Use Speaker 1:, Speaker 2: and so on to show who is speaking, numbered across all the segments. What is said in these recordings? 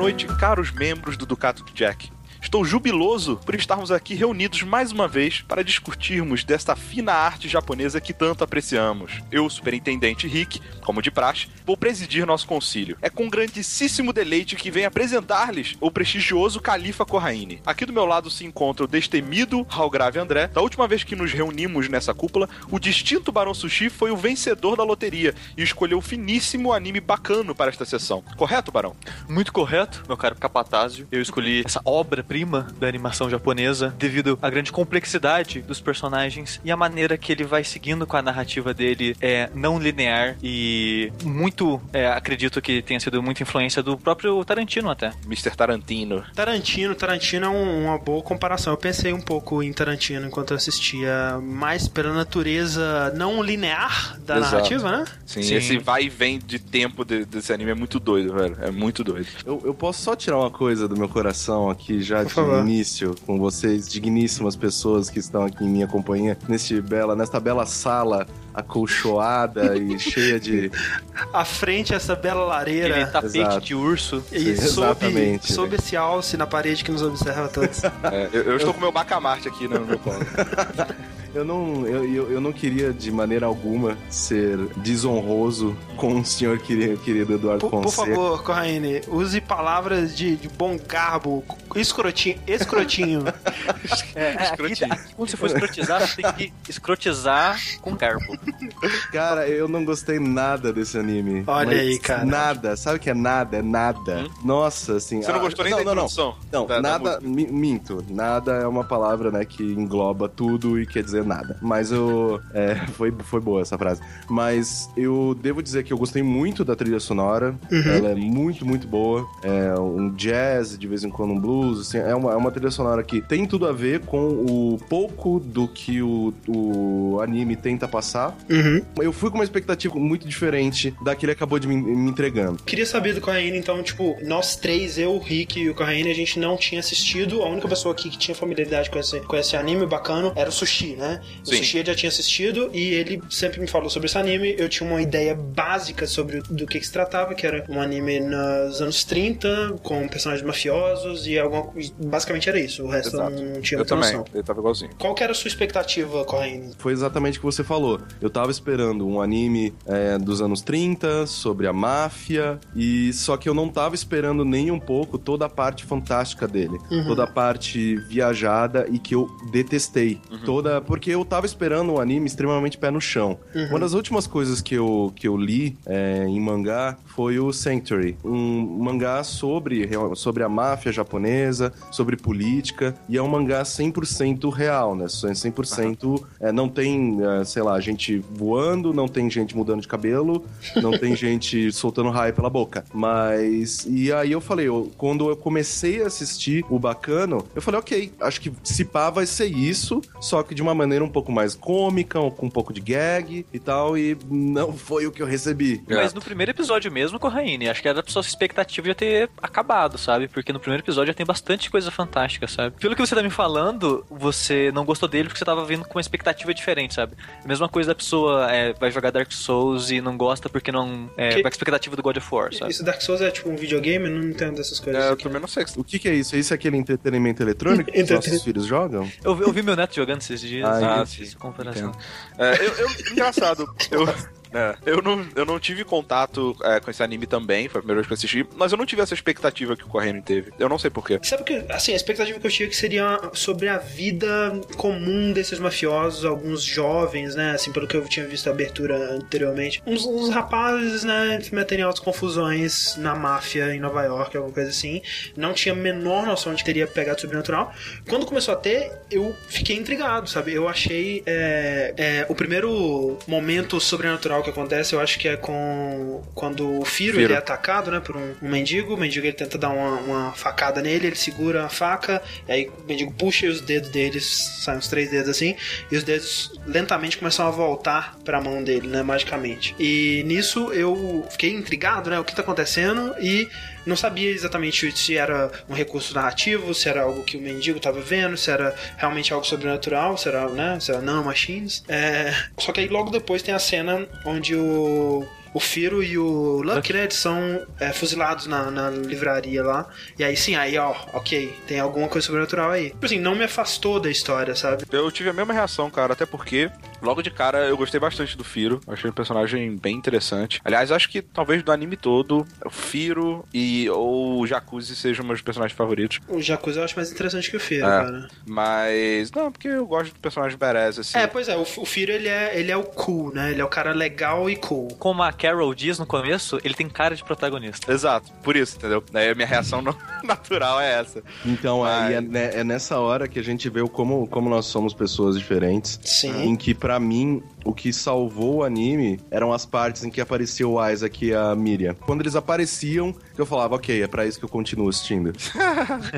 Speaker 1: Noite, caros membros do Ducato Jack. Estou jubiloso por estarmos aqui reunidos mais uma vez para discutirmos desta fina arte japonesa que tanto apreciamos. Eu, superintendente Rick, como de praxe, vou presidir nosso concílio. É com grandíssimo deleite que venho apresentar-lhes o prestigioso Califa Corraine. Aqui do meu lado se encontra o destemido Grave André. Da última vez que nos reunimos nessa cúpula, o distinto Barão Sushi foi o vencedor da loteria e escolheu o finíssimo anime bacano para esta sessão. Correto, Barão?
Speaker 2: Muito correto, meu caro Capatazio. Eu escolhi essa obra prima da animação japonesa devido à grande complexidade dos personagens e a maneira que ele vai seguindo com a narrativa dele é não linear e muito, é, acredito que tenha sido muita influência do próprio Tarantino até.
Speaker 1: Mr. Tarantino.
Speaker 3: Tarantino, Tarantino é um- uma boa comparação. Eu pensei um pouco em Tarantino enquanto eu assistia, mais pela natureza não linear da
Speaker 1: Exato.
Speaker 3: narrativa, né?
Speaker 1: Sim,
Speaker 2: Sim.
Speaker 1: esse vai e vem de tempo de- desse anime é muito doido, velho. É muito doido.
Speaker 4: Eu, eu posso só tirar uma coisa do meu coração aqui já
Speaker 3: Por
Speaker 4: de início com vocês, digníssimas pessoas que estão aqui em minha companhia, neste bela, nesta bela sala acolchoada e cheia de.
Speaker 3: À frente, essa bela lareira.
Speaker 2: Aquele tapete
Speaker 4: Exato.
Speaker 2: de urso.
Speaker 3: E
Speaker 4: Sim,
Speaker 3: sob,
Speaker 4: exatamente,
Speaker 3: sob esse alce na parede que nos observa todos.
Speaker 1: É, eu, eu estou com meu bacamarte aqui no meu colo.
Speaker 4: Eu não, eu, eu, eu não queria de maneira alguma ser desonroso com o senhor querido, querido Eduardo
Speaker 3: Por, por
Speaker 4: Fonseca.
Speaker 3: favor, Corraine, use palavras de, de bom garbo, escrotinho. escrotinho.
Speaker 2: É, é, aqui,
Speaker 1: Escrotinho.
Speaker 2: aqui, quando você for escrotizar, você tem que escrotizar com garbo.
Speaker 4: Cara, eu não gostei nada desse anime.
Speaker 3: Olha aí, cara.
Speaker 4: Nada. Sabe o que é nada? É nada. Nossa, assim.
Speaker 1: Hum? Você não
Speaker 4: ah,
Speaker 1: gostou nem
Speaker 4: não,
Speaker 1: da
Speaker 4: não, não.
Speaker 1: introdução?
Speaker 4: Não,
Speaker 1: da- da
Speaker 4: nada, mi- minto. Nada é uma palavra, né, que engloba tudo e quer dizer nada. Mas eu. É, foi, foi boa essa frase. Mas eu devo dizer que eu gostei muito da trilha sonora. Ela é muito, muito boa. É um jazz, de vez em quando um blues. Assim, é, uma, é uma trilha sonora que tem tudo a ver com o pouco do que o, o anime tenta passar.
Speaker 3: Uhum.
Speaker 4: Eu fui com uma expectativa muito diferente da que ele acabou de me, me entregando.
Speaker 3: Queria saber do Corraine, então, tipo, nós três, eu, o Rick e o Corraine, a gente não tinha assistido. A única pessoa aqui que tinha familiaridade com esse, com esse anime bacano era o Sushi, né? O
Speaker 1: Sim.
Speaker 3: Sushi já tinha assistido e ele sempre me falou sobre esse anime. Eu tinha uma ideia básica sobre o- do que, que se tratava, que era um anime nos anos 30, com personagens mafiosos e alguma Basicamente era isso. O resto
Speaker 1: Exato.
Speaker 3: não, não tinha
Speaker 1: Eu
Speaker 3: muita
Speaker 1: também,
Speaker 3: noção.
Speaker 1: ele tava igualzinho.
Speaker 3: Qual que era a sua expectativa, Corraine?
Speaker 4: Foi exatamente o que você falou. Eu tava esperando um anime é, dos anos 30, sobre a máfia, e só que eu não tava esperando nem um pouco toda a parte fantástica dele. Toda a parte viajada e que eu detestei. Toda. Porque eu tava esperando um anime extremamente pé no chão. Uma das últimas coisas que eu, que eu li é, em mangá foi o Sanctuary. Um mangá sobre, sobre a máfia japonesa, sobre política, e é um mangá 100% real, né? 100% é, não tem, é, sei lá, gente voando, não tem gente mudando de cabelo, não tem gente soltando raio pela boca. Mas, e aí eu falei, eu- quando eu comecei a assistir o Bacano, eu falei, ok, acho que se pá vai ser isso, só que de uma maneira um pouco mais cômica, com um pouco de gag e tal, e não foi o que eu recebi.
Speaker 2: Mas no primeiro episódio mesmo, Corraine, acho que era pra sua expectativa já ter acabado, sabe? Porque no primeiro episódio já tem bastante coisa fantástica, sabe? Pelo que você tá me falando, você não gostou dele porque você tava vindo com uma expectativa diferente, sabe? A mesma coisa da pessoa é, vai jogar Dark Souls e não gosta porque não. É,
Speaker 3: Que-
Speaker 2: com a expectativa do God of War, sabe?
Speaker 3: Isso Dark Souls é tipo um videogame? Eu não entendo dessas coisas.
Speaker 1: É, eu
Speaker 3: aqui.
Speaker 1: também não sei.
Speaker 4: O que, que é isso? Isso é aquele entretenimento eletrônico que os nossos filhos jogam?
Speaker 2: Eu, vi- eu vi meu neto jogando esses dias.
Speaker 4: Ah,
Speaker 2: e
Speaker 1: sim.
Speaker 2: fiz comparação.
Speaker 1: É, eu, eu- engraçado, eu, é, eu, não, eu não tive contato é, com esse anime também, foi a primeira vez que eu assisti, mas eu não tive essa expectativa que o Corrêa teve. Eu não sei porquê.
Speaker 3: Sabe que, assim, a expectativa que eu tinha que seria sobre a vida comum desses mafiosos, alguns jovens, né? Assim, pelo que eu tinha visto a abertura anteriormente. Uns, uns rapazes, né? Se meterem em altas confusões na máfia em Nova York, alguma coisa assim. Não tinha a menor noção de que teria pegado sobrenatural. Quando começou a ter, eu fiquei intrigado, sabe? Eu achei. é, é, o primeiro momento sobrenatural que acontece, eu acho que é com. Quando o Firo,
Speaker 1: Firo.
Speaker 3: ele é atacado, né? Por um, um mendigo. O mendigo ele tenta dar uma, uma facada nele, ele segura a faca, e aí o mendigo puxa e os dedos deles, saem uns três dedos assim, e os dedos lentamente começam a voltar pra mão dele, né? Magicamente. E nisso eu fiquei intrigado, né? O que tá acontecendo? E não sabia exatamente se era um recurso narrativo, se era algo que o mendigo estava vendo, se era realmente algo sobrenatural, se era, né, se era nanomachines. É... Só que aí logo depois tem a cena onde o o Firo e o Luck, né, eles são é, fuzilados na, na livraria lá. E aí sim, aí ó, ok, tem alguma coisa sobrenatural aí. Tipo assim, não me afastou da história, sabe?
Speaker 1: Eu tive a mesma reação, cara, até porque logo de cara eu gostei bastante do Firo. Achei um personagem bem interessante. Aliás, acho que talvez do anime todo, o Firo e ou o Jacuzzi sejam meus personagens favoritos.
Speaker 3: O Jacuzzi eu acho mais interessante que o Firo,
Speaker 1: É.
Speaker 3: cara.
Speaker 1: Mas. Não, porque eu gosto do personagem badass, assim.
Speaker 3: É, pois é, o, o Firo ele é, ele é o cool, né? Ele é o cara legal e cool.
Speaker 2: Como a Carol diz no começo, ele tem cara de protagonista.
Speaker 1: Exato, por isso, entendeu? Daí a minha reação natural é essa.
Speaker 4: Então,
Speaker 1: Mas-
Speaker 4: aí é, ne- é nessa hora que a gente vê o como, como nós somos pessoas diferentes.
Speaker 3: Sim.
Speaker 4: Em que, pra mim, o que salvou o anime eram as partes em que aparecia o Isaac e a Miriam. Quando eles apareciam, eu falava, ok, é pra isso que eu continuo assistindo.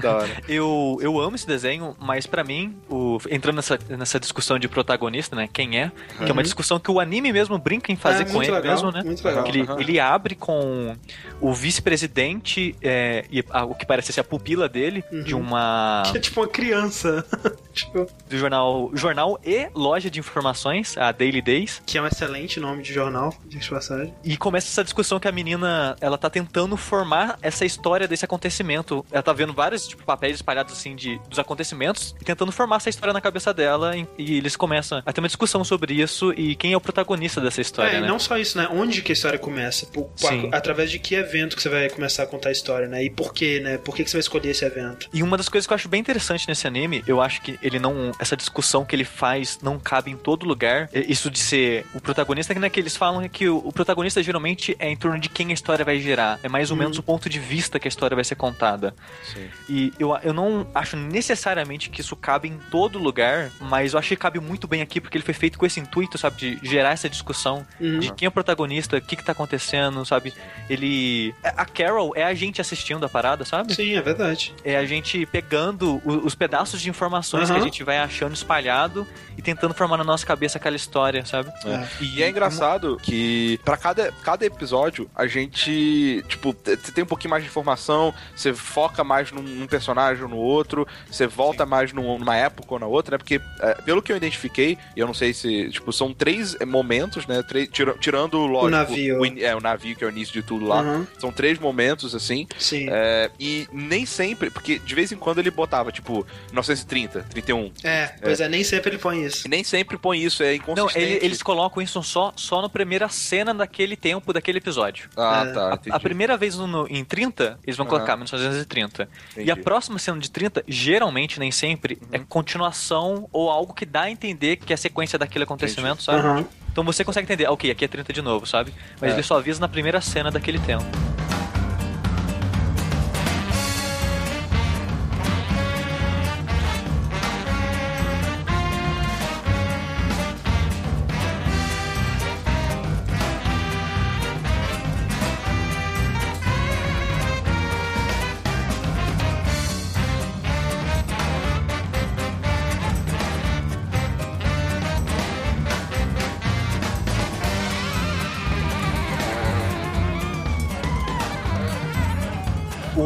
Speaker 1: Da hora.
Speaker 2: Eu, eu amo esse desenho, mas pra mim, o, entrando nessa, nessa discussão de protagonista, né? Quem é? Que é uma discussão que o anime mesmo brinca em fazer
Speaker 3: É,
Speaker 2: com ele
Speaker 3: legal,
Speaker 2: mesmo, né?
Speaker 3: muito legal.
Speaker 2: Ele,
Speaker 1: Aham.
Speaker 2: ele abre com o vice-presidente é, e a- o que parece ser a pupila dele de uma
Speaker 3: Que é tipo uma criança. tipo,
Speaker 2: do jornal jornal e loja de informações, a Daily Days,
Speaker 3: que é um excelente nome de jornal, de passagem.
Speaker 2: e começa essa discussão que a menina, ela tá tentando formar essa história desse acontecimento. Ela tá vendo vários tipo, papéis espalhados assim de dos acontecimentos e tentando formar essa história na cabeça dela e, e eles começam a ter uma discussão sobre isso e quem é o protagonista dessa história,
Speaker 3: é, e
Speaker 2: né?
Speaker 3: não só isso, né? Onde que a história começa? Por- através de que evento que você vai começar a contar a história, né? E por quê, né? Por que, que você vai escolher esse evento?
Speaker 2: E uma das coisas que eu acho bem interessante nesse anime, eu acho que ele não. Essa discussão que ele faz não cabe em todo lugar. Isso de ser o protagonista, que não é que eles falam que o, o protagonista geralmente é em torno de quem a história vai girar. É mais ou menos o ponto de vista que a história vai ser contada.
Speaker 1: Sim.
Speaker 2: E eu, eu não acho necessariamente que isso cabe em todo lugar, mas eu acho que cabe muito bem aqui, porque ele foi feito com esse intuito, sabe, de gerar essa discussão
Speaker 3: Uhum.
Speaker 2: de quem é o protagonista, o que que tá acontecendo, sabe? Ele. A Carol é a gente assistindo a parada, sabe?
Speaker 3: Sim, é verdade.
Speaker 2: É a gente pegando o- os pedaços de informações que
Speaker 3: Aham.
Speaker 2: a gente vai achando espalhado e tentando formar na nossa cabeça aquela história, sabe?
Speaker 3: É.
Speaker 1: E é engraçado que pra cada, cada episódio a gente, tipo, t- tem um pouquinho mais de informação, você foca mais num, num personagem ou no outro, você volta mais num- numa época ou na outra, né? Porque, é, pelo que eu identifiquei, e eu não sei se, tipo, são três é, momentos, né? Três, tira- tirando, lógico,
Speaker 3: navio.
Speaker 1: O, in- é, o navio, que é o início de tudo lá.
Speaker 3: Uhum.
Speaker 1: São três momentos, assim,
Speaker 3: Sim.
Speaker 1: é, e nem sempre, porque de vez em quando ele botava, tipo, 1930, 31.
Speaker 3: É, pois é. nem sempre ele põe isso.
Speaker 1: E nem sempre põe isso, é
Speaker 2: Não,
Speaker 1: inconsistente.
Speaker 2: Ele- eles colocam isso só, só na primeira cena daquele tempo, daquele episódio.
Speaker 1: Ah,
Speaker 3: É.
Speaker 1: tá,
Speaker 2: A,
Speaker 1: entendi.
Speaker 2: a primeira vez no, no- em 30, eles vão colocar 1930.
Speaker 1: Entendi.
Speaker 2: E a próxima cena de 30, geralmente, nem sempre, é
Speaker 1: Uhum.
Speaker 2: continuação ou algo que dá a entender que é a sequência daquele acontecimento, sabe?
Speaker 3: Aham.
Speaker 2: Então você consegue entender, ok, aqui é 30 de novo, sabe? Mas
Speaker 1: É.
Speaker 2: ele só avisa na primeira cena daquele tempo.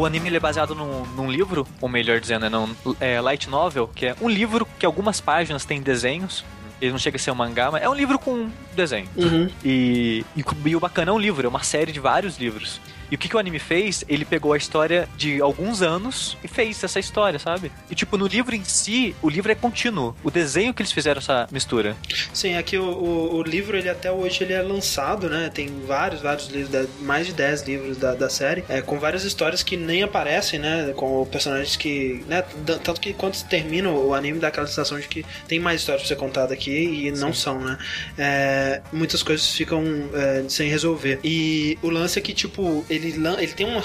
Speaker 2: Anime ele é baseado num, num livro, ou melhor dizendo, é num é, light novel, que é um livro que algumas páginas têm desenhos. Ele não chega a ser um mangá, mas é um livro com desenho.
Speaker 3: Uhum.
Speaker 2: E, e, e o bacana é um livro, é uma série de vários livros. E o que, que o anime fez? Ele pegou a história de alguns anos e fez essa história, sabe? E tipo, no livro em si, o livro é contínuo. O desenho que eles fizeram essa mistura.
Speaker 3: Sim, aqui o, o, o livro, ele até hoje ele é lançado, né? Tem vários, vários livros, mais de 10 livros da, da série, é, com várias histórias que nem aparecem, né? Com personagens que. Né, tanto que quando termina o anime dá aquela sensação de que tem mais histórias pra ser contada aqui e não são, né? É, muitas coisas ficam é, sem resolver. E o lance é que, tipo, ele, ele tem uma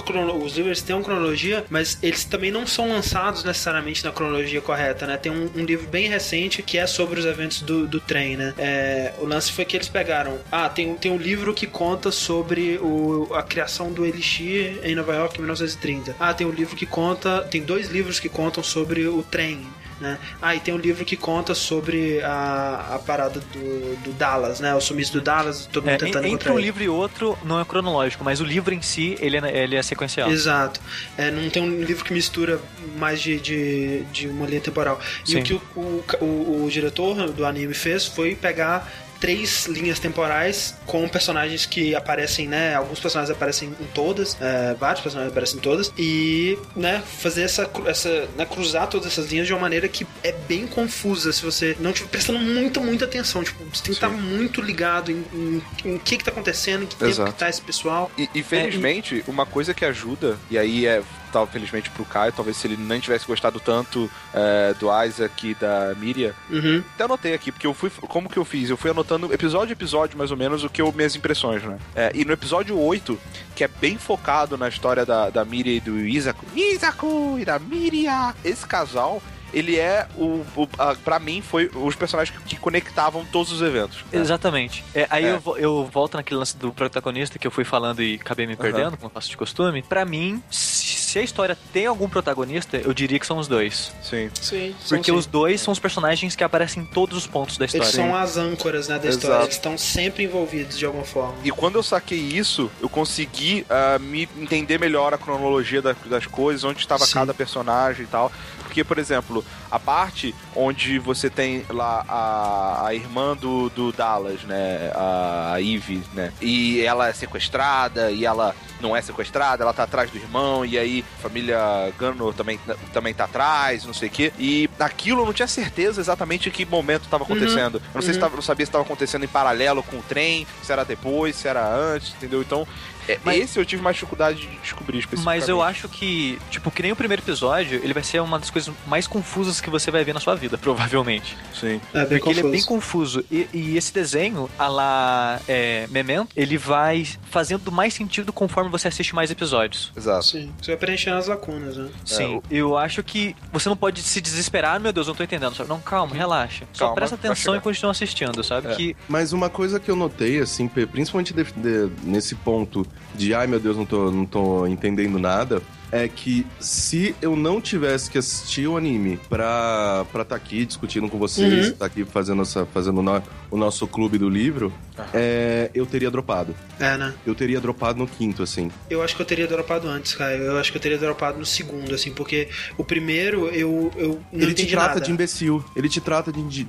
Speaker 3: os livros têm uma cronologia, mas eles também não são lançados necessariamente na cronologia correta, né? Tem um, um livro bem recente que é sobre os eventos do, do trem, né? É, o lance foi que eles pegaram. Ah, tem, tem um livro que conta sobre o, a criação do Elixir em Nova York em 1930. Ah, tem um livro que conta. Tem dois livros que contam sobre o trem. Né? Ah, e tem um livro que conta sobre a, a parada do, do Dallas, né? O sumiço do Dallas, todo mundo
Speaker 2: É,
Speaker 3: tentando
Speaker 2: en- entre um
Speaker 3: ele.
Speaker 2: livro e outro não é cronológico, mas o livro em si, ele é, ele é sequencial.
Speaker 3: Exato. É, não tem um livro que mistura mais de, de, de uma linha temporal. E
Speaker 2: Sim.
Speaker 3: o que o, o, o, o diretor do anime fez foi pegar três linhas temporais com personagens que aparecem, né? Alguns personagens aparecem em todas, é, vários personagens aparecem em todas, e, né, fazer essa, essa né, cruzar todas essas linhas de uma maneira que é bem confusa se você não estiver prestando muito, muita atenção. Tipo, você tem que estar muito ligado em, em, que que tá acontecendo, em que tempo
Speaker 1: Exato.
Speaker 3: que tá esse pessoal.
Speaker 1: E, e felizmente, uma coisa que ajuda, e aí é tal, felizmente pro Caio, talvez se ele nem tivesse gostado tanto é, do Isaac e da Miria,
Speaker 3: Uhum.
Speaker 1: até anotei aqui, porque eu fui. Como que eu fiz? Eu fui anotando episódio a episódio, mais ou menos, o que eu, minhas impressões, né? É, e no episódio 8, que é bem focado na história da, da Miria e do Isaku, Isaku e da Miria, esse casal. Ele é o, o a, pra mim foi os personagens que, que conectavam todos os eventos. né?
Speaker 2: Exatamente. É, aí
Speaker 1: É.
Speaker 2: Eu, eu volto naquele lance do protagonista que eu fui falando e acabei me perdendo, como eu faço de costume. Pra mim, se se a história tem algum protagonista, eu diria que são os dois.
Speaker 1: Sim.
Speaker 3: Sim.
Speaker 2: Porque os dois são os personagens que aparecem em todos os pontos da história.
Speaker 3: Eles são as âncoras, né, da
Speaker 1: Exato.
Speaker 3: história. Eles estão sempre envolvidos de alguma forma.
Speaker 1: E quando eu saquei isso, eu consegui ah, me entender melhor a cronologia da- das coisas, onde estava
Speaker 3: Sim.
Speaker 1: cada personagem e tal. Porque, por exemplo, a parte onde você tem lá a, a irmã do, do Dallas, né? A, a Eve, né? E ela é sequestrada, e ela não é sequestrada, ela tá atrás do irmão, e aí a família Gano também, também tá atrás, não sei o quê. E aquilo eu não tinha certeza exatamente em que momento tava acontecendo. Eu não sei se
Speaker 3: uhum.
Speaker 1: tava, não sabia se tava acontecendo em paralelo com o trem, se era depois, se era antes, entendeu? Então, é,
Speaker 2: Mas-
Speaker 1: esse eu tive mais dificuldade de descobrir.
Speaker 2: Mas eu acho que, tipo, que nem o primeiro episódio, ele vai ser uma das coisas mais confusas que você vai ver na sua vida, provavelmente.
Speaker 1: Sim.
Speaker 3: É bem
Speaker 2: Porque ele é bem
Speaker 3: confuso.
Speaker 2: confuso. E, e esse desenho, a la é, Memento, ele vai fazendo mais sentido conforme você assiste mais episódios.
Speaker 1: Exato.
Speaker 3: Sim. Você vai preenchendo as lacunas, né?
Speaker 2: Sim,
Speaker 1: o-
Speaker 2: eu acho que você não pode se desesperar, "Ah, meu Deus, eu não tô entendendo. Só- Não, calma, relaxa. Só
Speaker 1: Calma,
Speaker 2: presta atenção e continua assistindo, sabe?
Speaker 1: É.
Speaker 2: Que
Speaker 4: Mas uma coisa que eu notei, assim, principalmente de- de- nesse ponto de ai meu Deus, não tô, não tô entendendo nada, é que se eu não tivesse que assistir o anime pra estar tá aqui discutindo com vocês,
Speaker 3: Uhum.
Speaker 4: tá aqui fazendo, essa, fazendo o no- o nosso clube do livro, é, eu teria dropado.
Speaker 3: É, né?
Speaker 4: Eu teria dropado no quinto, assim.
Speaker 3: Eu acho que eu teria dropado antes, cara. Eu acho que eu teria dropado no segundo, assim, porque o primeiro eu, eu não
Speaker 4: ele te trata
Speaker 3: nada.
Speaker 4: de imbecil. Ele te trata de. de-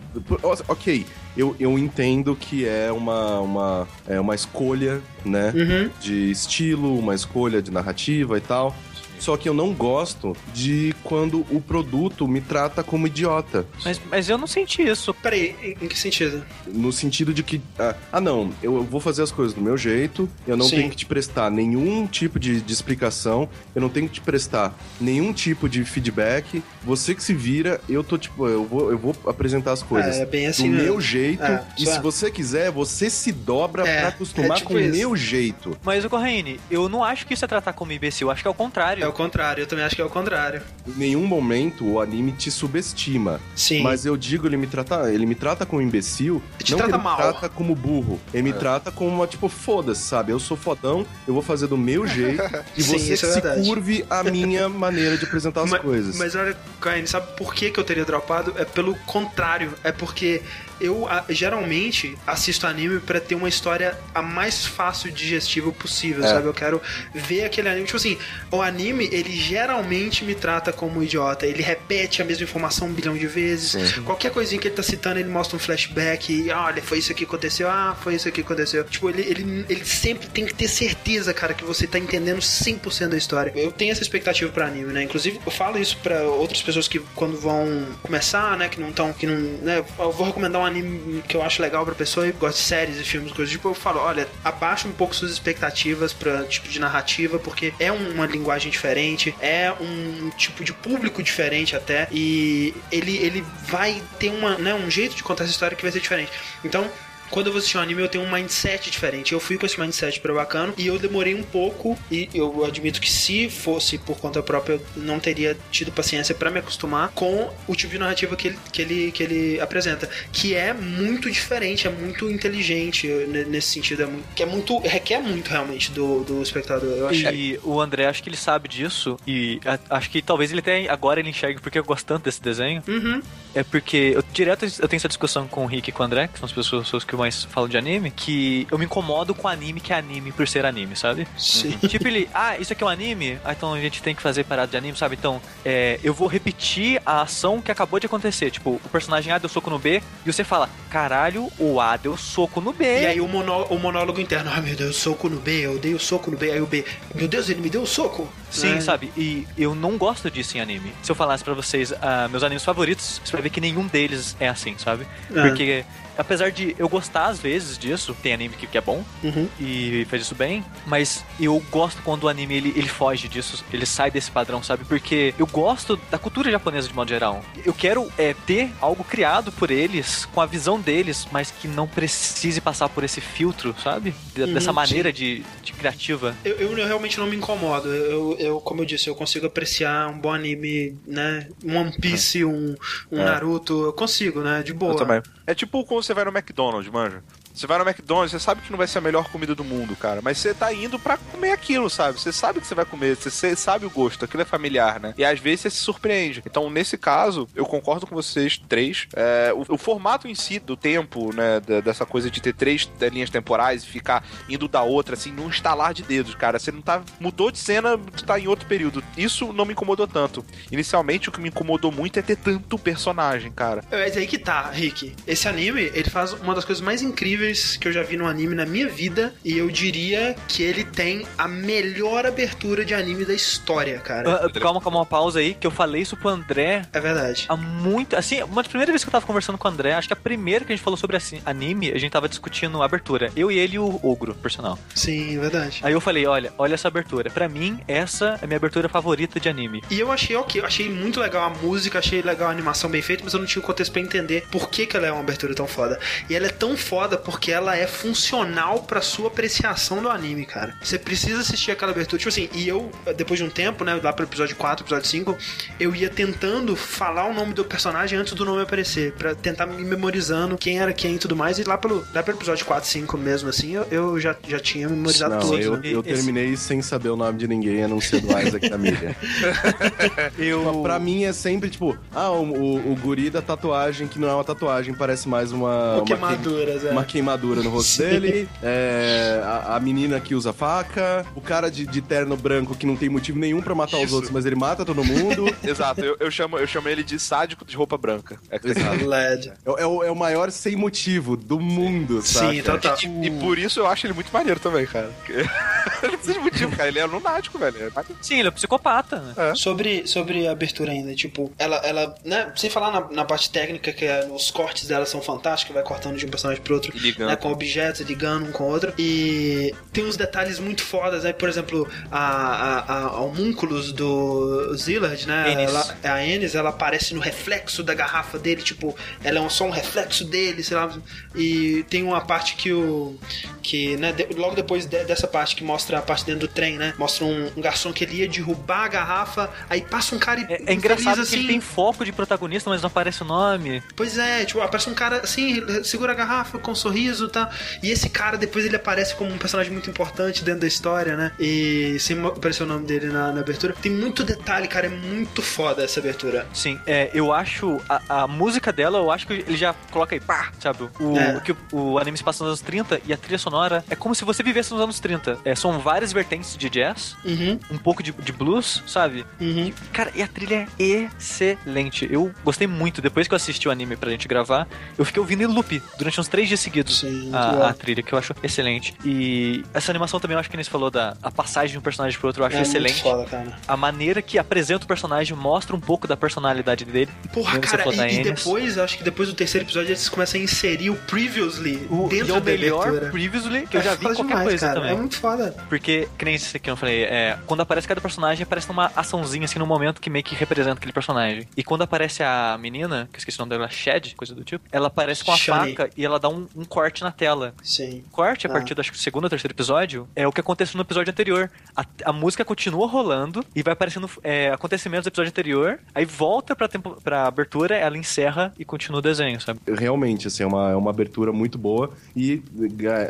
Speaker 4: ok, eu, eu entendo que é uma, uma, é uma escolha, né?
Speaker 3: Uhum.
Speaker 4: De estilo, uma escolha de narrativa e tal. Só que eu não gosto de quando o produto me trata como idiota.
Speaker 2: Mas, mas eu não senti isso.
Speaker 3: Peraí, em, em que sentido?
Speaker 4: No sentido de que, ah, ah, não, eu vou fazer as coisas do meu jeito, eu não
Speaker 3: Sim.
Speaker 4: tenho que te prestar nenhum tipo de, de explicação, eu não tenho que te prestar nenhum tipo de feedback. Você que se vira, eu tô tipo, eu vou, eu vou apresentar as coisas
Speaker 3: É, bem assim
Speaker 4: do
Speaker 3: mesmo.
Speaker 4: meu jeito.
Speaker 3: É,
Speaker 4: e se
Speaker 3: é.
Speaker 4: você quiser, você se dobra
Speaker 3: É,
Speaker 4: pra acostumar
Speaker 3: é tipo
Speaker 4: com o meu jeito.
Speaker 2: Mas, o Corraine, eu não acho que isso é tratar como imbecil. Acho que é o contrário.
Speaker 3: É o contrário, eu também acho que é o contrário.
Speaker 4: Em nenhum momento o anime te subestima.
Speaker 3: Sim.
Speaker 4: Mas eu digo, ele me trata, ele me trata como imbecil,
Speaker 3: Ele te
Speaker 4: não
Speaker 3: trata
Speaker 4: que ele
Speaker 3: mal.
Speaker 4: me trata como burro. Ele me trata como uma, tipo, foda-se, sabe? Eu sou fodão, eu vou fazer do meu jeito e
Speaker 3: Sim,
Speaker 4: você
Speaker 3: é
Speaker 4: se
Speaker 3: verdade.
Speaker 4: curve a minha maneira de apresentar as
Speaker 3: mas,
Speaker 4: coisas.
Speaker 3: Mas olha, Caine, sabe por que, que eu teria dropado? É pelo contrário. É porque eu a- geralmente assisto anime pra ter uma história a mais fácil e digestível possível,
Speaker 1: É.
Speaker 3: sabe? Eu quero ver aquele anime. Tipo assim, o anime, ele geralmente me trata como um idiota. Ele repete a mesma informação um bilhão de vezes. Qualquer coisinha que ele tá citando, ele mostra um flashback. E, olha, foi isso aqui que aconteceu. Ah, foi isso aqui que aconteceu. Tipo, ele, ele, ele sempre tem que ter certeza, cara, que você tá entendendo 100% da história. Eu tenho essa expectativa pra anime, né? Inclusive, eu falo isso pra outras pessoas que quando vão começar, né, que não estão, que não, né, eu vou recomendar um anime que eu acho legal pra pessoa e gosta de séries e filmes, coisas tipo, eu falo, olha, abaixa um pouco suas expectativas pra tipo de narrativa, porque é uma linguagem diferente, é um tipo de público diferente até, e ele, ele vai ter uma, né, um jeito de contar essa história que vai ser diferente. Então, quando eu vou assistir um anime, eu tenho um mindset diferente. Eu fui com esse mindset pra bacana e eu demorei um pouco. E eu admito que se fosse por conta própria, eu não teria tido paciência pra me acostumar com o tipo de narrativa que ele, que ele, que ele apresenta. Que é muito diferente, é muito inteligente ne- nesse sentido. É muito, que é muito. requer muito realmente do, do espectador. Eu acho.
Speaker 2: E o André, acho que ele sabe disso. E acho que talvez ele até agora ele enxergue porque eu gosto tanto desse desenho.
Speaker 3: Uhum.
Speaker 2: É porque eu direto eu tenho essa discussão com o Rick e com o André, que são as pessoas que mais falam de anime, que eu me incomodo com anime que é anime por ser anime, sabe?
Speaker 3: Sim.
Speaker 2: Tipo, ele, ah, isso aqui é um anime? Ah, então a gente tem que fazer parada de anime, sabe? Então, é, eu vou repetir a ação que acabou de acontecer. Tipo, o personagem A deu soco no B, e você fala, caralho, o A deu soco no B.
Speaker 3: E aí o, monó o monólogo interno, ai meu Deus, soco no B, eu dei o soco no B, aí o B, meu Deus, ele me deu o soco.
Speaker 2: Sim,
Speaker 3: Né?
Speaker 2: sabe? E eu não gosto disso em anime. Se eu falasse pra vocês ah, meus animes favoritos, ver que nenhum deles é assim, sabe?
Speaker 3: É.
Speaker 2: Porque apesar de eu gostar às vezes disso, tem anime que, que é bom
Speaker 3: Uhum.
Speaker 2: e faz isso bem, mas eu gosto quando o anime ele, ele foge disso, ele sai desse padrão, sabe? Porque eu gosto da cultura japonesa de modo geral. Eu quero é, ter algo criado por eles, com a visão deles, mas que não precise passar por esse filtro, sabe? De-
Speaker 3: Uhum,
Speaker 2: Dessa maneira de, de criativa.
Speaker 3: Eu, eu realmente não me incomodo. Eu, eu, como eu disse, eu consigo apreciar um bom anime, né? Um One Piece, um, um
Speaker 1: É.
Speaker 3: Naruto. Eu consigo, né? De boa.
Speaker 1: Eu também. É tipo quando você vai no McDonald's, manja. Você vai no McDonald's, você sabe que não vai ser a melhor comida do mundo, cara. Mas você tá indo pra comer aquilo, sabe? Você sabe que você vai comer, você- sabe o gosto, aquilo é familiar, né? E às vezes você se surpreende. Então, nesse caso, eu concordo com vocês três. É, o, o formato em si do tempo, né? da- dessa coisa de ter três linhas temporais e ficar indo da outra, assim, num estalar de dedos, cara. Você não tá. Mudou de cena, tu tá em outro período. Isso não me incomodou tanto. Inicialmente, o que me incomodou muito é ter tanto personagem, cara.
Speaker 3: Mas aí que tá, Rick. Esse anime, ele faz uma das coisas mais incríveis que eu já vi no anime na minha vida. E eu diria que ele tem a melhor abertura de anime da história, cara.
Speaker 2: Ah, calma, calma, uma pausa aí, que eu falei isso pro André
Speaker 3: É verdade.
Speaker 2: há muito. Assim, uma das primeiras vezes que eu tava conversando com o André, acho que a primeira que a gente falou sobre assim, anime, a gente tava discutindo a abertura. Eu e ele e o Ogro, por sinal.
Speaker 3: Sim, é verdade.
Speaker 2: Aí eu falei: olha, olha essa abertura. Pra mim, essa é a minha abertura favorita de anime.
Speaker 3: E eu achei ok, eu achei muito legal a música, achei legal a animação bem feita, mas eu não tinha o contexto pra entender por que, que ela é uma abertura tão foda. E ela é tão foda porque ela é funcional pra sua apreciação do anime, cara. Você precisa assistir aquela abertura. Tipo assim, e eu, depois de um tempo, né, lá pro episódio 4, episódio 5, eu ia tentando falar o nome do personagem antes do nome aparecer, pra tentar me memorizando quem era quem e tudo mais. E lá pelo, lá pelo episódio 4, 5 mesmo, assim, eu, eu já, já tinha memorizado
Speaker 4: Não,
Speaker 3: todos.
Speaker 4: eu,
Speaker 3: né?
Speaker 4: eu terminei sem saber o nome de ninguém, a não ser do Isaac da mídia.
Speaker 2: Eu.
Speaker 4: Pra mim é sempre tipo, ah, o, o, o guri da tatuagem, que não é uma tatuagem, parece mais uma. Uma
Speaker 3: queimaduras,
Speaker 4: queim-
Speaker 3: é.
Speaker 4: Uma queimadura no rosto
Speaker 3: Sim.
Speaker 4: dele. é, a, a menina que usa faca. O cara de, de terno branco que não tem motivo nenhum pra matar os
Speaker 1: Isso.
Speaker 4: outros, mas ele mata todo mundo.
Speaker 1: Exato, eu, eu chamo, eu chamo ele de sádico de roupa branca. É que
Speaker 4: Exato.
Speaker 3: LED.
Speaker 4: É, é o, é o maior sem motivo do mundo, sabe?
Speaker 3: Sim, total.
Speaker 1: E, e por isso eu acho ele muito maneiro também, cara. ele não precisa de motivo, cara. Ele é lunático, velho. É.
Speaker 2: Sim, ele é psicopata, né?
Speaker 3: Sobre, sobre a abertura ainda, tipo, ela, ela né, sem falar na, na parte técnica, que é, os cortes dela são fantásticos, vai cortando de um personagem pro outro,
Speaker 1: E
Speaker 3: né, com objetos, ligando um com o outro, e tem uns detalhes muito fodas, né, por exemplo, a, a, a, homúnculos do Zillard, né,
Speaker 2: Ennis.
Speaker 3: ela, a Ennis, ela aparece no reflexo da garrafa dele, tipo, ela é só um reflexo dele, sei lá, e tem uma parte que o, que, né, de- logo depois de- dessa parte que mostra a parte dentro do trem, né, mostra um, um garçom que ele ia derrubar a garrafa, aí passa um cara e
Speaker 2: É, é engraçado
Speaker 3: feliz
Speaker 2: que ele tem foco de protagonista, mas não aparece o nome.
Speaker 3: Pois é, tipo, aparece um cara assim, segura a garrafa com um sorriso e tal. E esse cara depois ele aparece como um personagem muito importante dentro da história, né? E sem aparecer o nome dele na, na abertura. Tem muito detalhe, cara, é muito foda essa abertura.
Speaker 2: Sim, é, eu acho. A, a música dela, eu acho que ele já coloca aí, pá, sabe? O,
Speaker 3: É.
Speaker 2: que o, anime se passa nos anos 30 e a trilha sonora é como se você vivesse nos anos 30. É, são várias vertentes de jazz,
Speaker 3: Uhum,
Speaker 2: um pouco de, de blues, sabe?
Speaker 3: uhum.
Speaker 2: Cara, e a trilha é excelente. Eu gostei muito. Depois que eu assisti o anime pra gente gravar, eu fiquei ouvindo em loop durante uns três dias seguidos
Speaker 3: Sim,
Speaker 2: a, a trilha, que eu acho excelente. E essa animação também, eu acho que nem você falou da a passagem de um personagem pro outro, eu acho
Speaker 3: é
Speaker 2: excelente.
Speaker 3: muito foda, cara.
Speaker 2: A maneira que apresenta o personagem mostra um pouco da personalidade dele.
Speaker 3: Porra, cara, e, e depois, acho que depois do terceiro episódio eles começam a inserir o Previously
Speaker 2: O,
Speaker 3: dentro
Speaker 2: e é o
Speaker 3: da
Speaker 2: melhor
Speaker 3: abertura.
Speaker 2: previously que eu
Speaker 3: É
Speaker 2: já vi qualquer
Speaker 3: demais,
Speaker 2: coisa
Speaker 3: cara.
Speaker 2: também.
Speaker 3: É muito foda.
Speaker 2: Porque, que nem isso aqui eu falei, é, quando aparece cada personagem, aparece numa açãozinha, assim, num momento que meio que representa aquele personagem. E quando aparece a menina, que eu esqueci o nome dela, Shed, coisa do tipo, ela aparece com a
Speaker 3: Shani.
Speaker 2: faca e ela dá um, um corte na tela.
Speaker 3: Sim.
Speaker 2: O corte, a
Speaker 3: Ah.
Speaker 2: partir do acho segundo ou terceiro episódio, é o que aconteceu no episódio anterior. A, a música continua rolando e vai aparecendo é, acontecimentos do episódio anterior, aí volta pra, tempo, pra abertura, ela encerra e continua o desenho, sabe?
Speaker 4: Realmente, assim, é uma, é uma abertura muito boa e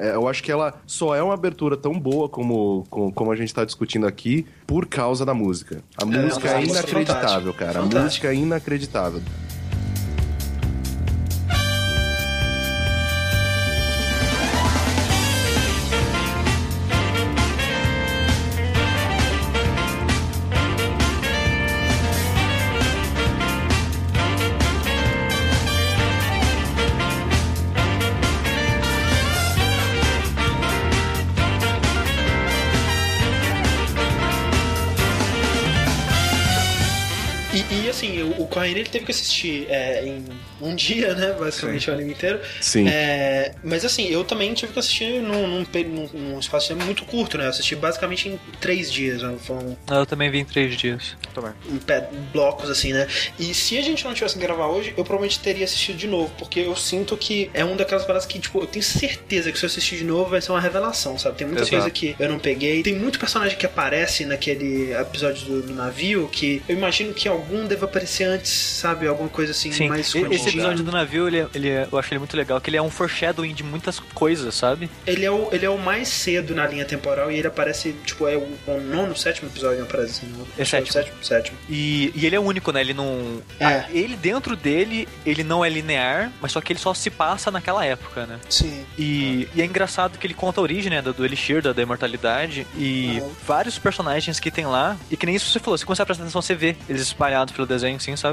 Speaker 4: é, eu acho que ela só é uma abertura tão boa como, como, como a gente tá discutindo aqui por causa da música. A música é
Speaker 3: nossa,
Speaker 4: inacreditável,
Speaker 3: fantástico.
Speaker 4: cara. A
Speaker 3: Fantástico.
Speaker 4: música é inacreditável.
Speaker 3: O, o Corraine ele teve que assistir é, em um dia, né? Basicamente o anime inteiro.
Speaker 4: Sim.
Speaker 3: É, mas assim, eu também tive que assistir num, num, num, num espaço de tempo muito curto, né? Eu assisti basicamente em três dias. Né? Foram
Speaker 2: Eu também vi em três dias.
Speaker 1: Também.
Speaker 3: em pé- blocos, assim, né? E se a gente não tivesse que gravar hoje, eu provavelmente teria assistido de novo, porque eu sinto que é uma daquelas paradas que, tipo, eu tenho certeza que se eu assistir de novo vai ser uma revelação, sabe? Tem muita
Speaker 1: Exato.
Speaker 3: coisa que eu não peguei. Tem muito personagem que aparece naquele episódio do, do navio que eu imagino que algum deve aparecer antes, sabe? Alguma coisa assim
Speaker 2: Sim,
Speaker 3: mais
Speaker 2: esse
Speaker 3: escondidinha.
Speaker 2: episódio do navio, ele, é- ele é- eu acho ele muito legal, que ele é um foreshadowing de muitas coisas, sabe?
Speaker 3: Ele é, o, ele é o mais cedo na linha temporal e ele aparece, tipo, é o, o nono, sétimo episódio, não aparece assim, não?
Speaker 2: É
Speaker 3: que o
Speaker 2: sétimo.
Speaker 3: sétimo. Sétimo.
Speaker 2: E, e ele é único, né? Ele não.
Speaker 3: É.
Speaker 2: Ah, ele dentro dele, ele não é linear, mas só que ele só se passa naquela época, né?
Speaker 3: Sim.
Speaker 2: E, e é engraçado que ele conta a origem né, do, do Elixir, da, da imortalidade, e
Speaker 3: Uhum.
Speaker 2: vários personagens que tem lá, e que nem isso você falou, se começar a prestar atenção, você vê eles espalhados pelo desenho, assim, sabe?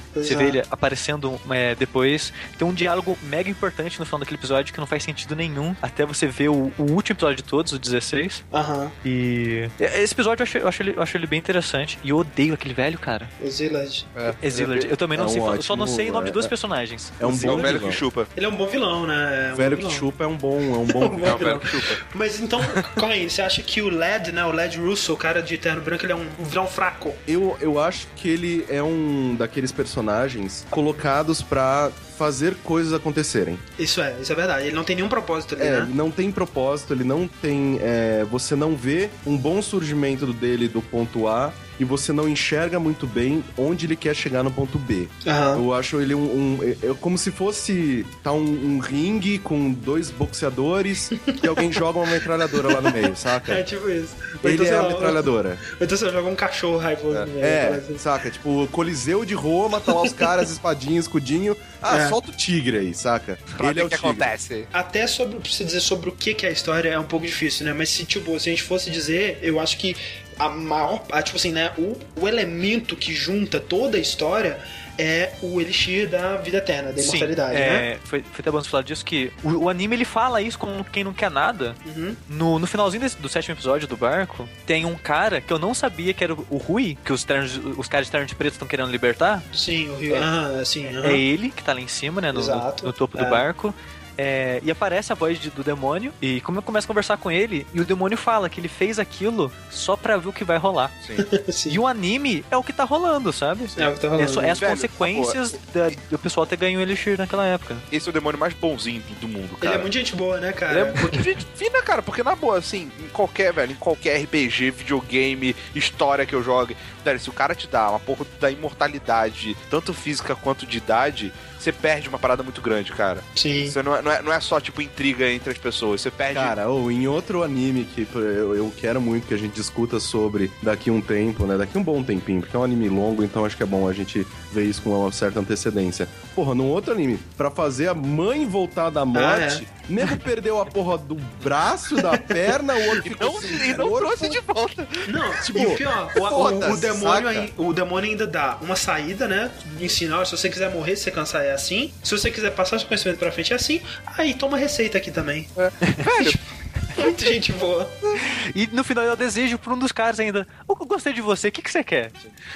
Speaker 2: Você vê
Speaker 3: Exato.
Speaker 2: ele aparecendo é, depois. Tem um diálogo mega importante no final daquele episódio que não faz sentido nenhum, até você ver o, o último episódio de todos, o 16.
Speaker 3: Aham.
Speaker 2: E esse episódio eu acho, eu acho, ele, eu acho ele bem interessante. E eu odeio aquele velho, cara.
Speaker 3: O Zillard.
Speaker 2: Exilard. Eu também não
Speaker 4: É
Speaker 2: sei
Speaker 4: um.
Speaker 2: Eu só não
Speaker 4: ótimo-
Speaker 2: sei o nome de
Speaker 4: é-
Speaker 2: personagens.
Speaker 4: É um
Speaker 1: É
Speaker 4: bom
Speaker 1: velho
Speaker 4: vilão.
Speaker 1: que chupa.
Speaker 3: Ele é um bom vilão, né? É um
Speaker 4: O velho
Speaker 3: bom
Speaker 4: que
Speaker 3: vilão.
Speaker 4: chupa é um bom, é um bom
Speaker 3: É um
Speaker 1: É
Speaker 3: bom
Speaker 1: velho
Speaker 3: vilão.
Speaker 1: que chupa.
Speaker 3: Mas então, Corrine, você acha que o Led, né? O Led Russo, o cara de terno branco, ele é um vilão fraco?
Speaker 4: Eu, eu acho que ele é um daqueles personagens colocados pra fazer coisas acontecerem.
Speaker 3: Isso é, isso é verdade. Ele não tem nenhum propósito ali,
Speaker 4: É,
Speaker 3: né?
Speaker 4: ele não tem propósito, ele não tem. é, você não vê um bom surgimento dele do ponto A e você não enxerga muito bem onde ele quer chegar no ponto B.
Speaker 3: Aham.
Speaker 4: Eu acho ele um. um- é, é como se fosse tá um, um ringue com dois boxeadores e alguém joga uma metralhadora lá no meio,
Speaker 3: É
Speaker 4: saca?
Speaker 3: tipo isso.
Speaker 4: Ele
Speaker 3: então,
Speaker 4: é a metralhadora.
Speaker 3: ou Então você joga um cachorro raivoso no meio.
Speaker 4: É,
Speaker 3: parece.
Speaker 4: saca? Tipo, Coliseu de Roma, tá lá os caras, espadinha, escudinho. Ah,
Speaker 3: É.
Speaker 4: solta o tigre aí, saca?
Speaker 1: Pra
Speaker 4: ele é
Speaker 1: o
Speaker 4: o
Speaker 1: que
Speaker 4: tigre.
Speaker 1: acontece.
Speaker 3: Até sobre, pra você dizer sobre o que que é a história é um pouco difícil, né? Mas se, tipo, se a gente fosse dizer, eu acho que a maior, a, tipo assim, né? O, o elemento que junta toda a história é o elixir da vida eterna, da imortalidade,
Speaker 2: Sim,
Speaker 3: né?
Speaker 2: é, foi, foi até bom você falar disso, que o, o anime ele fala isso como quem não quer nada.
Speaker 3: Uhum.
Speaker 2: No, no finalzinho desse- do sétimo episódio do barco, tem um cara que eu não sabia que era o, o Rui, que os, ternos, os caras de terno de preto estão querendo libertar.
Speaker 3: Sim, o Rio.
Speaker 2: É.
Speaker 3: Ah, sim.
Speaker 2: É ele que tá lá em cima, né? No, no- no topo
Speaker 3: É.
Speaker 2: do barco. É, e aparece a voz de- do demônio. E como eu começo a conversar com ele, e o demônio fala que ele fez aquilo só pra ver o que vai rolar.
Speaker 3: Sim.
Speaker 2: E o anime é o que tá rolando, sabe?
Speaker 3: É o que tá rolando.
Speaker 2: É, só- é as
Speaker 1: Velho,
Speaker 2: consequências da- do pessoal ter ganho o Elixir naquela época.
Speaker 1: Esse é o demônio mais bonzinho do mundo,
Speaker 3: Ele
Speaker 1: cara.
Speaker 3: é muito gente boa, né, cara?
Speaker 1: Ele é muito gente fina, cara, porque na boa, assim, em qualquer, velho, em qualquer RPG, videogame, história que eu jogue, velho, se o cara te dá uma porra da imortalidade, tanto física quanto de idade, você perde uma parada muito grande, cara.
Speaker 3: Sim.
Speaker 1: Você não é, não é, não é só, tipo, intriga entre as pessoas, você perde.
Speaker 4: Cara, ou em outro anime que eu, eu quero muito que a gente discuta sobre daqui um tempo, né? Daqui um bom tempinho, porque é um anime longo, então acho que é bom a gente ver isso com uma certa antecedência. Porra, num outro anime, pra fazer a mãe voltar da morte, nego perdeu a porra do braço, da perna, o outro
Speaker 1: e
Speaker 4: ficou
Speaker 1: não,
Speaker 4: sem
Speaker 1: e não trouxe de volta.
Speaker 3: Não,
Speaker 4: Tipo,
Speaker 3: e o pior, o, o- o demônio aí- o demônio ainda dá uma saída, né? Ensina, ó, se você quiser morrer, você cansar é assim. Se você quiser passar seu conhecimento pra frente é assim. Aí toma receita aqui também.
Speaker 1: Velho,
Speaker 3: Muita gente boa.
Speaker 2: E no final eu desejo pra um dos caras ainda. Eu gostei de você, o que, que você quer?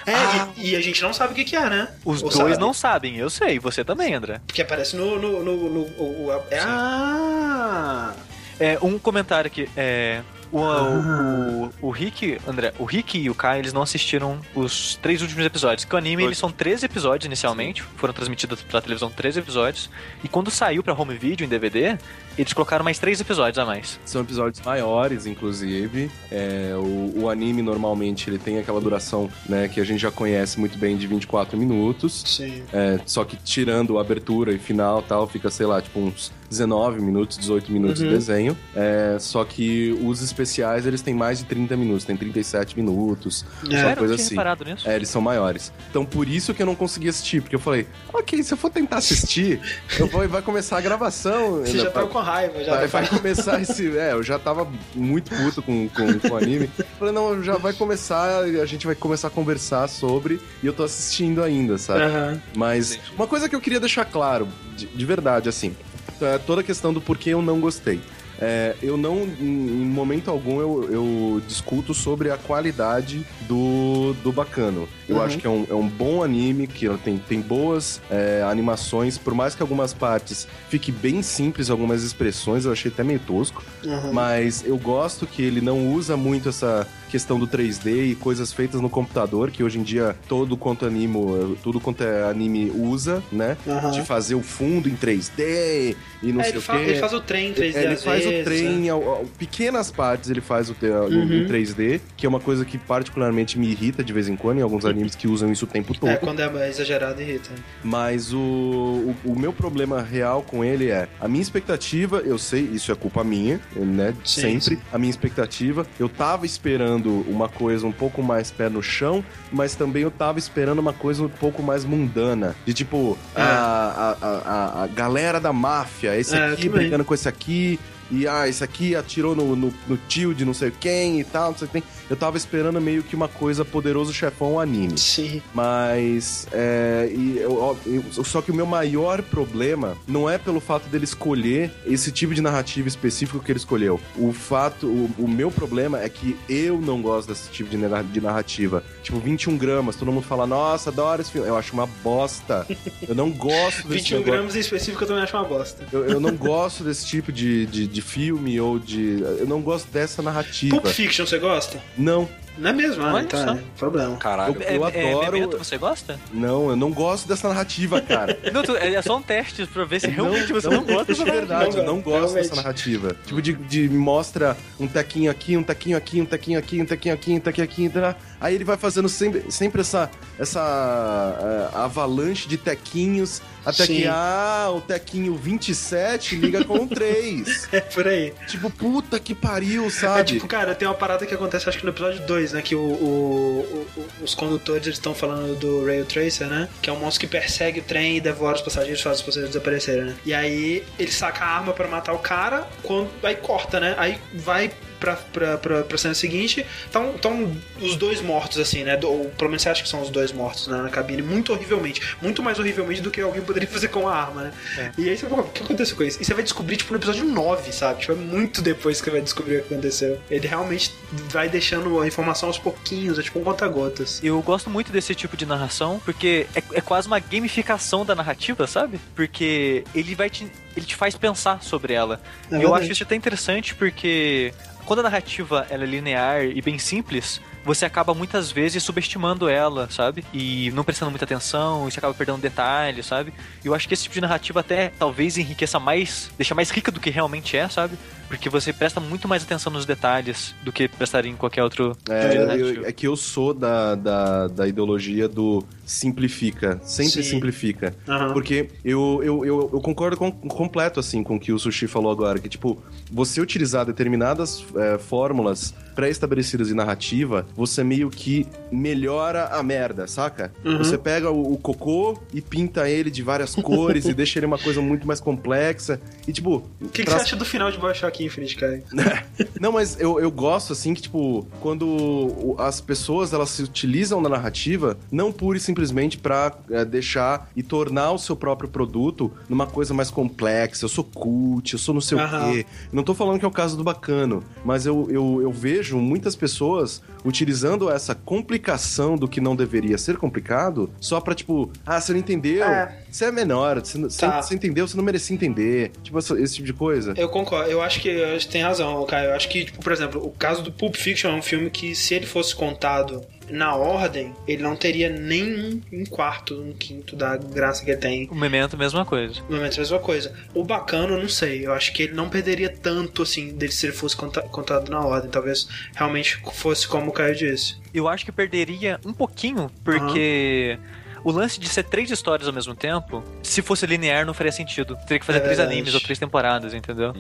Speaker 3: É,
Speaker 1: Ah.
Speaker 3: e, e a gente não sabe o que, que é, né?
Speaker 2: Os
Speaker 3: Ou
Speaker 2: dois
Speaker 3: sabe?
Speaker 2: não sabem, eu sei, você também, André.
Speaker 3: Porque aparece no. no, no, no- o- o- é, ah!
Speaker 2: É, um comentário aqui, é. O, o, o Rick, André, o Rick e o Kai, eles não assistiram os três últimos episódios. Que o anime, eles são 13 episódios inicialmente, foram transmitidos pra televisão 13 episódios. E quando saiu pra home video em DVD, eles colocaram mais três episódios a mais.
Speaker 4: São episódios maiores, inclusive. É, o, o anime, normalmente, ele tem aquela duração, né, que a gente já conhece muito bem, de 24 minutos.
Speaker 3: Sim.
Speaker 4: É, só que tirando a abertura e final tal, fica, sei lá, tipo uns 19 minutos, 18 minutos
Speaker 3: Uhum.
Speaker 4: de desenho. É, só que os especiais, eles têm mais de 30 minutos, tem 37 minutos,
Speaker 3: É.
Speaker 4: uma coisa assim.
Speaker 2: nisso.
Speaker 4: É, eles são maiores. Então por isso que eu não consegui assistir, porque eu falei, ok, se eu for tentar assistir, eu vou, vai começar a gravação.
Speaker 3: Você já
Speaker 4: pra-
Speaker 3: tá com raiva, já
Speaker 4: Vai,
Speaker 3: tá
Speaker 4: vai começar esse. É, eu já tava muito puto com, com, com o anime. Falei, não, já vai começar, a gente vai começar a conversar sobre, e eu tô assistindo ainda, sabe?
Speaker 3: Aham.
Speaker 4: Mas
Speaker 1: Sim.
Speaker 4: uma coisa que eu queria deixar claro, de, de verdade, assim, é toda a questão do porquê eu não gostei. É, eu não, em momento algum, eu, eu discuto sobre a qualidade do, do Bacano. Eu
Speaker 3: Uhum.
Speaker 4: acho que é um, é um bom anime, que tem, tem boas é, animações, por mais que algumas partes fique bem simples, algumas expressões, eu achei até meio tosco.
Speaker 3: Uhum.
Speaker 4: Mas eu gosto que ele não usa muito essa questão do 3D e coisas feitas no computador, que hoje em dia todo quanto animo, tudo quanto é anime usa, né?
Speaker 3: Aham.
Speaker 4: De fazer o fundo em 3D e não
Speaker 3: É,
Speaker 4: sei o quê.
Speaker 3: ele faz o trem em 3D
Speaker 4: É, ele
Speaker 3: às
Speaker 4: faz
Speaker 3: vezes,
Speaker 4: o trem,
Speaker 3: né?
Speaker 4: ao- ao- pequenas partes ele faz o
Speaker 3: Uhum.
Speaker 4: em 3D, que é uma coisa que particularmente me irrita de vez em quando, em alguns animes que usam isso o tempo todo.
Speaker 3: É, quando é exagerado, irrita.
Speaker 4: Mas o, o, o meu problema real com ele é a minha expectativa, eu sei, isso é culpa minha, né?
Speaker 3: Sim,
Speaker 4: Sempre. A minha expectativa, eu tava esperando uma coisa um pouco mais pé no chão, mas também eu tava esperando uma coisa um pouco mais mundana. De tipo,
Speaker 3: É.
Speaker 4: a, a, a, a- galera da máfia, esse
Speaker 3: É,
Speaker 4: aqui brigando com esse aqui. E ah, esse aqui atirou no, no, no tio de não sei quem e tal, não sei quem. Eu tava esperando meio que uma coisa poderoso chefão anime.
Speaker 3: Sim.
Speaker 4: Mas é, e eu- eu- só que o meu maior problema não é pelo fato dele escolher esse tipo de narrativa específico que ele escolheu. O fato, o, o meu problema é que eu não gosto desse tipo de narrativa. Tipo, 21 gramas, todo mundo fala, nossa, adoro esse filme. Eu acho uma bosta. Eu não gosto desse
Speaker 3: 21
Speaker 4: negócio.
Speaker 3: gramas em específico eu também acho uma bosta.
Speaker 4: Eu, eu não gosto desse tipo de, de, de filme ou de. Eu não gosto dessa narrativa.
Speaker 3: Pulp Fiction, você gosta?
Speaker 4: Não,
Speaker 3: Não é mesmo? Ah,
Speaker 2: Olha
Speaker 3: então
Speaker 2: só.
Speaker 3: é problema.
Speaker 1: Caralho.
Speaker 4: Eu-
Speaker 2: é, é,
Speaker 4: adoro-
Speaker 2: Memento, você gosta?
Speaker 4: não, eu não gosto dessa narrativa, cara.
Speaker 2: Não, tu- é só um teste pra ver se realmente você não, gosta
Speaker 4: de
Speaker 2: dessa
Speaker 4: verdade, eu não
Speaker 3: Não,
Speaker 4: gosto
Speaker 3: realmente.
Speaker 4: dessa narrativa. Tipo, de, de mostra um tequinho aqui, um tequinho aqui, um tequinho aqui, um tequinho aqui, um tequinho aqui, tá? aí ele vai fazendo sempre, sempre essa, essa eh, avalanche de tequinhos, até
Speaker 3: Sim.
Speaker 4: que, ah, o tequinho 27 liga com o 3.
Speaker 3: É por aí.
Speaker 4: tipo, puta que pariu,
Speaker 3: É
Speaker 4: sabe?
Speaker 3: tipo, cara, tem uma parada que acontece acho que no episódio 2, né? Que o, o- o- os condutores estão falando do Rail Tracer, né? Que é um monstro que persegue o trem e devora os passageiros, faz os passageiros desaparecerem, né? E aí ele saca a arma pra matar o cara, quando, aí corta, né? Aí vai pra, pra, pra, pra cena seguinte, estão os dois mortos, assim, né? Ou pelo menos você acha que são os dois mortos né, na cabine, muito horrivelmente. Muito mais horrivelmente do que alguém poderia fazer com a arma, né? E aí você fala, o que aconteceu com isso? E você vai descobrir, tipo, no episódio 9, sabe? Tipo, é muito depois que você vai descobrir o que aconteceu. Ele realmente vai deixando a informação aos pouquinhos, é tipo um conta-gotas.
Speaker 2: Eu gosto muito desse tipo de narração, porque é, é quase uma gamificação da narrativa, sabe? Porque ele vai te. ele te faz pensar sobre ela.
Speaker 3: É
Speaker 2: e eu acho isso até interessante porque quando a narrativa é linear e bem simples, você acaba muitas vezes subestimando ela, sabe? E não prestando muita atenção, e você acaba perdendo detalhes, sabe? E eu acho que esse tipo de narrativa até talvez enriqueça mais, deixa mais rica do que realmente é, sabe? Porque você presta muito mais atenção nos detalhes do que prestaria em qualquer outro tipo de
Speaker 4: É,
Speaker 2: narrativa.
Speaker 4: eu- é que eu sou da, da, da ideologia do simplifica, sempre
Speaker 3: Sim.
Speaker 4: simplifica.
Speaker 3: Aham.
Speaker 4: Porque eu, eu, eu, eu concordo com, completo, assim, com o que o Sushi falou agora, que, tipo, você utilizar determinadas é, fórmulas pré-estabelecidas de narrativa, você meio que melhora a merda, saca?
Speaker 3: Uhum.
Speaker 4: Você pega o, o cocô e pinta ele de várias cores e deixa ele uma coisa muito mais complexa. E, tipo...
Speaker 3: O que, que
Speaker 4: pra-
Speaker 3: você acha do final de Bioshock Infinite, cara?
Speaker 4: não, mas eu, eu gosto, assim, que, tipo, quando as pessoas, elas se utilizam da narrativa, não pura e simplesmente pra é, deixar e tornar o seu próprio produto numa coisa mais complexa. Eu sou cult, eu sou não sei
Speaker 3: Aham.
Speaker 4: o quê. Não tô falando que é o caso do Bacano, mas eu, eu, eu vejo muitas pessoas utilizando essa complicação do que não deveria ser complicado só pra, tipo, ah, você não entendeu?
Speaker 3: É.
Speaker 4: Você é menor, você,
Speaker 3: Tá.
Speaker 4: você entendeu, você não merecia entender. Tipo, esse tipo de coisa.
Speaker 3: Eu concordo, eu acho que eu acho que tem razão, Caio. Eu acho que, tipo, por exemplo, o caso do Pulp Fiction é um filme que, se ele fosse contado na ordem, ele não teria nem um quarto, um quinto da graça que ele tem.
Speaker 2: O Memento, mesma coisa.
Speaker 3: É a mesma coisa. O bacana, eu não sei. Eu acho que ele não perderia tanto, assim, dele se ele fosse conta- contado na ordem. Talvez realmente fosse como o Caio disse.
Speaker 2: Eu acho que perderia um pouquinho, porque o lance de ser três histórias ao mesmo tempo, se fosse linear, não faria sentido. Teria que fazer
Speaker 3: É
Speaker 2: três
Speaker 3: verdade.
Speaker 2: animes ou três temporadas, entendeu?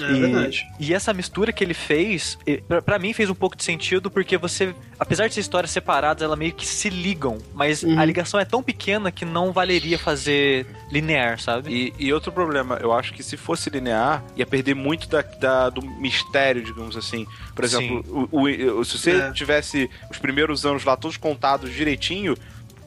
Speaker 3: É
Speaker 2: e,
Speaker 3: verdade.
Speaker 2: E essa mistura que ele fez, pra, pra mim fez um pouco de sentido, porque você, apesar de ser histórias separadas, elas meio que se ligam, mas
Speaker 3: Uhum.
Speaker 2: a ligação é tão pequena que não valeria fazer linear, sabe?
Speaker 1: E, e outro problema, eu acho que se fosse linear, ia perder muito da, da- do mistério, digamos assim. Por exemplo, o, o- o- se você
Speaker 3: É.
Speaker 1: tivesse os primeiros anos lá todos contados direitinho,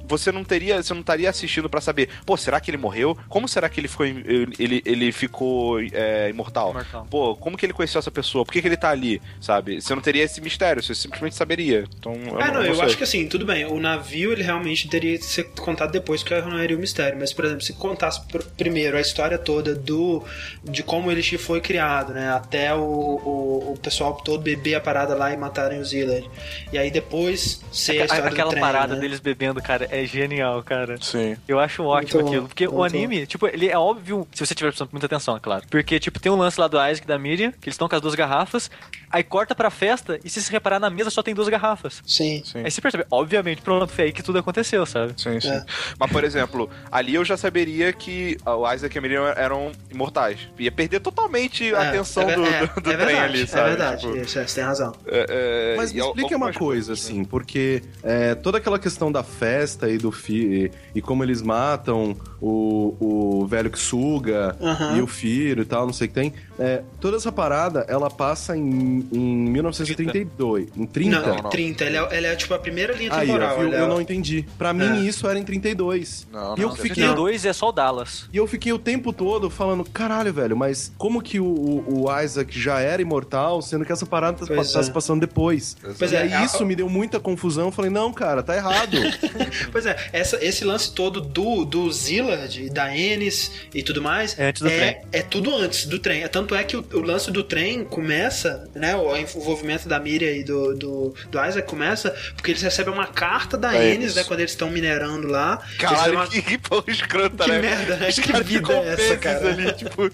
Speaker 1: você não teria, você não estaria assistindo pra saber, pô, será que ele morreu? Como será que ele ficou, ele, ele ficou é, imortal?
Speaker 2: Imortal.
Speaker 1: Pô, como que ele conheceu essa pessoa? Por que, que ele tá ali, sabe? Você não teria esse mistério, você simplesmente saberia. Então, eu
Speaker 3: É, não, eu
Speaker 1: sei.
Speaker 3: acho que assim, tudo bem. O navio, ele realmente teria que ser contado depois, porque não era o mistério. Mas, por exemplo, se contasse pr- primeiro a história toda do de como Elixir foi criado, né? Até o, o, o pessoal todo beber a parada lá e matarem o Zillard. E aí depois ser a história
Speaker 2: Aquela
Speaker 3: do trem,
Speaker 2: parada
Speaker 3: né?
Speaker 2: deles bebendo, cara, é genial, cara.
Speaker 1: Sim.
Speaker 2: Eu acho ótimo
Speaker 3: Muito
Speaker 2: aquilo. Porque o anime, tipo, ele é óbvio, se você tiver prestando muita atenção, é claro. Porque, tipo, tem um lance lá do Isaac e da Miriam, que eles estão com as duas garrafas, aí corta pra festa, e se se reparar na mesa só tem duas garrafas.
Speaker 3: Sim.
Speaker 1: Sim.
Speaker 2: Aí você percebe, obviamente, pronto, foi aí que tudo aconteceu, sabe?
Speaker 1: Sim, sim.
Speaker 3: É.
Speaker 1: Mas, por exemplo, ali eu já saberia que o Isaac e a Miriam eram imortais. Ia perder totalmente a
Speaker 3: É,
Speaker 1: atenção
Speaker 3: é,
Speaker 1: do,
Speaker 3: é,
Speaker 1: do, do
Speaker 3: é
Speaker 1: trem
Speaker 3: verdade,
Speaker 1: ali, sabe?
Speaker 3: É verdade,
Speaker 1: Tipo,
Speaker 3: isso, você tem razão.
Speaker 1: é, é,
Speaker 4: Mas me explique uma coisa,
Speaker 1: né?
Speaker 4: assim, porque é, toda aquela questão da festa e do fi e, e como eles matam o, o velho que suga
Speaker 3: Aham.
Speaker 4: e o filho e tal, não sei o que tem. é, toda essa parada, ela passa em, em 1932, em 30.
Speaker 3: Não,
Speaker 1: não.
Speaker 3: 30. Ele é, ele é tipo a primeira linha
Speaker 4: Aí,
Speaker 3: temporal.
Speaker 4: viu?
Speaker 3: ele é-
Speaker 4: eu não entendi. Pra
Speaker 3: É.
Speaker 4: mim, isso era em 32.
Speaker 1: Não,
Speaker 4: e eu
Speaker 1: não,
Speaker 4: fiquei.
Speaker 2: 32 é só o Dallas.
Speaker 4: E eu fiquei o tempo todo falando, caralho, velho, mas como que o, o- o Isaac já era imortal, sendo que essa parada tá,
Speaker 3: Pois
Speaker 4: tá
Speaker 3: é.
Speaker 4: se passando depois?
Speaker 3: Pois
Speaker 4: e
Speaker 3: é,
Speaker 4: aí
Speaker 3: a-
Speaker 4: isso me deu muita confusão. Eu falei, não, cara, tá errado.
Speaker 3: Pois é, essa, esse lance todo do, do Zillard, da Ennis e tudo mais.
Speaker 2: É antes do
Speaker 3: é,
Speaker 2: trem.
Speaker 3: É tudo antes do trem. Tanto é que o, o lance do trem começa, né? O envolvimento da Miriam e do, do, do Isaac começa porque eles recebem uma carta da
Speaker 1: Da
Speaker 3: Ennis, né? Quando eles estão minerando lá.
Speaker 1: Caralho,
Speaker 3: uma-
Speaker 1: que, que porra escrota,
Speaker 3: Que
Speaker 1: né?
Speaker 3: merda, né?
Speaker 1: Os
Speaker 3: Que vida é essa, cara?
Speaker 1: ali, tipo...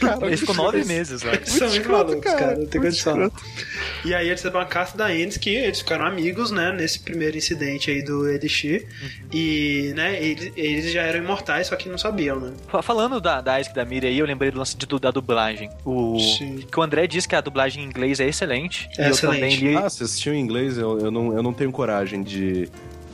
Speaker 1: Cara,
Speaker 2: Eles ficam nove meses lá.
Speaker 3: Eles são muito
Speaker 1: escroto,
Speaker 3: malucos,
Speaker 1: cara.
Speaker 3: cara. Não tem condição. E aí eles recebem uma carta da Ennis que eles ficaram amigos, né? Nesse primeiro incidente aí do Elixir. E, né, eles, eles já eram imortais, só que não sabiam, né?
Speaker 2: Fa- Falando da, da Isaac e da Miriam aí, eu lembrei do lance de, da dublagem. O,
Speaker 3: Sim.
Speaker 2: que o André disse que a dublagem em inglês é excelente.
Speaker 3: É
Speaker 2: e eu
Speaker 3: excelente.
Speaker 2: também li.
Speaker 4: ah, você assistiu em inglês? Eu, eu, não, eu não tenho coragem de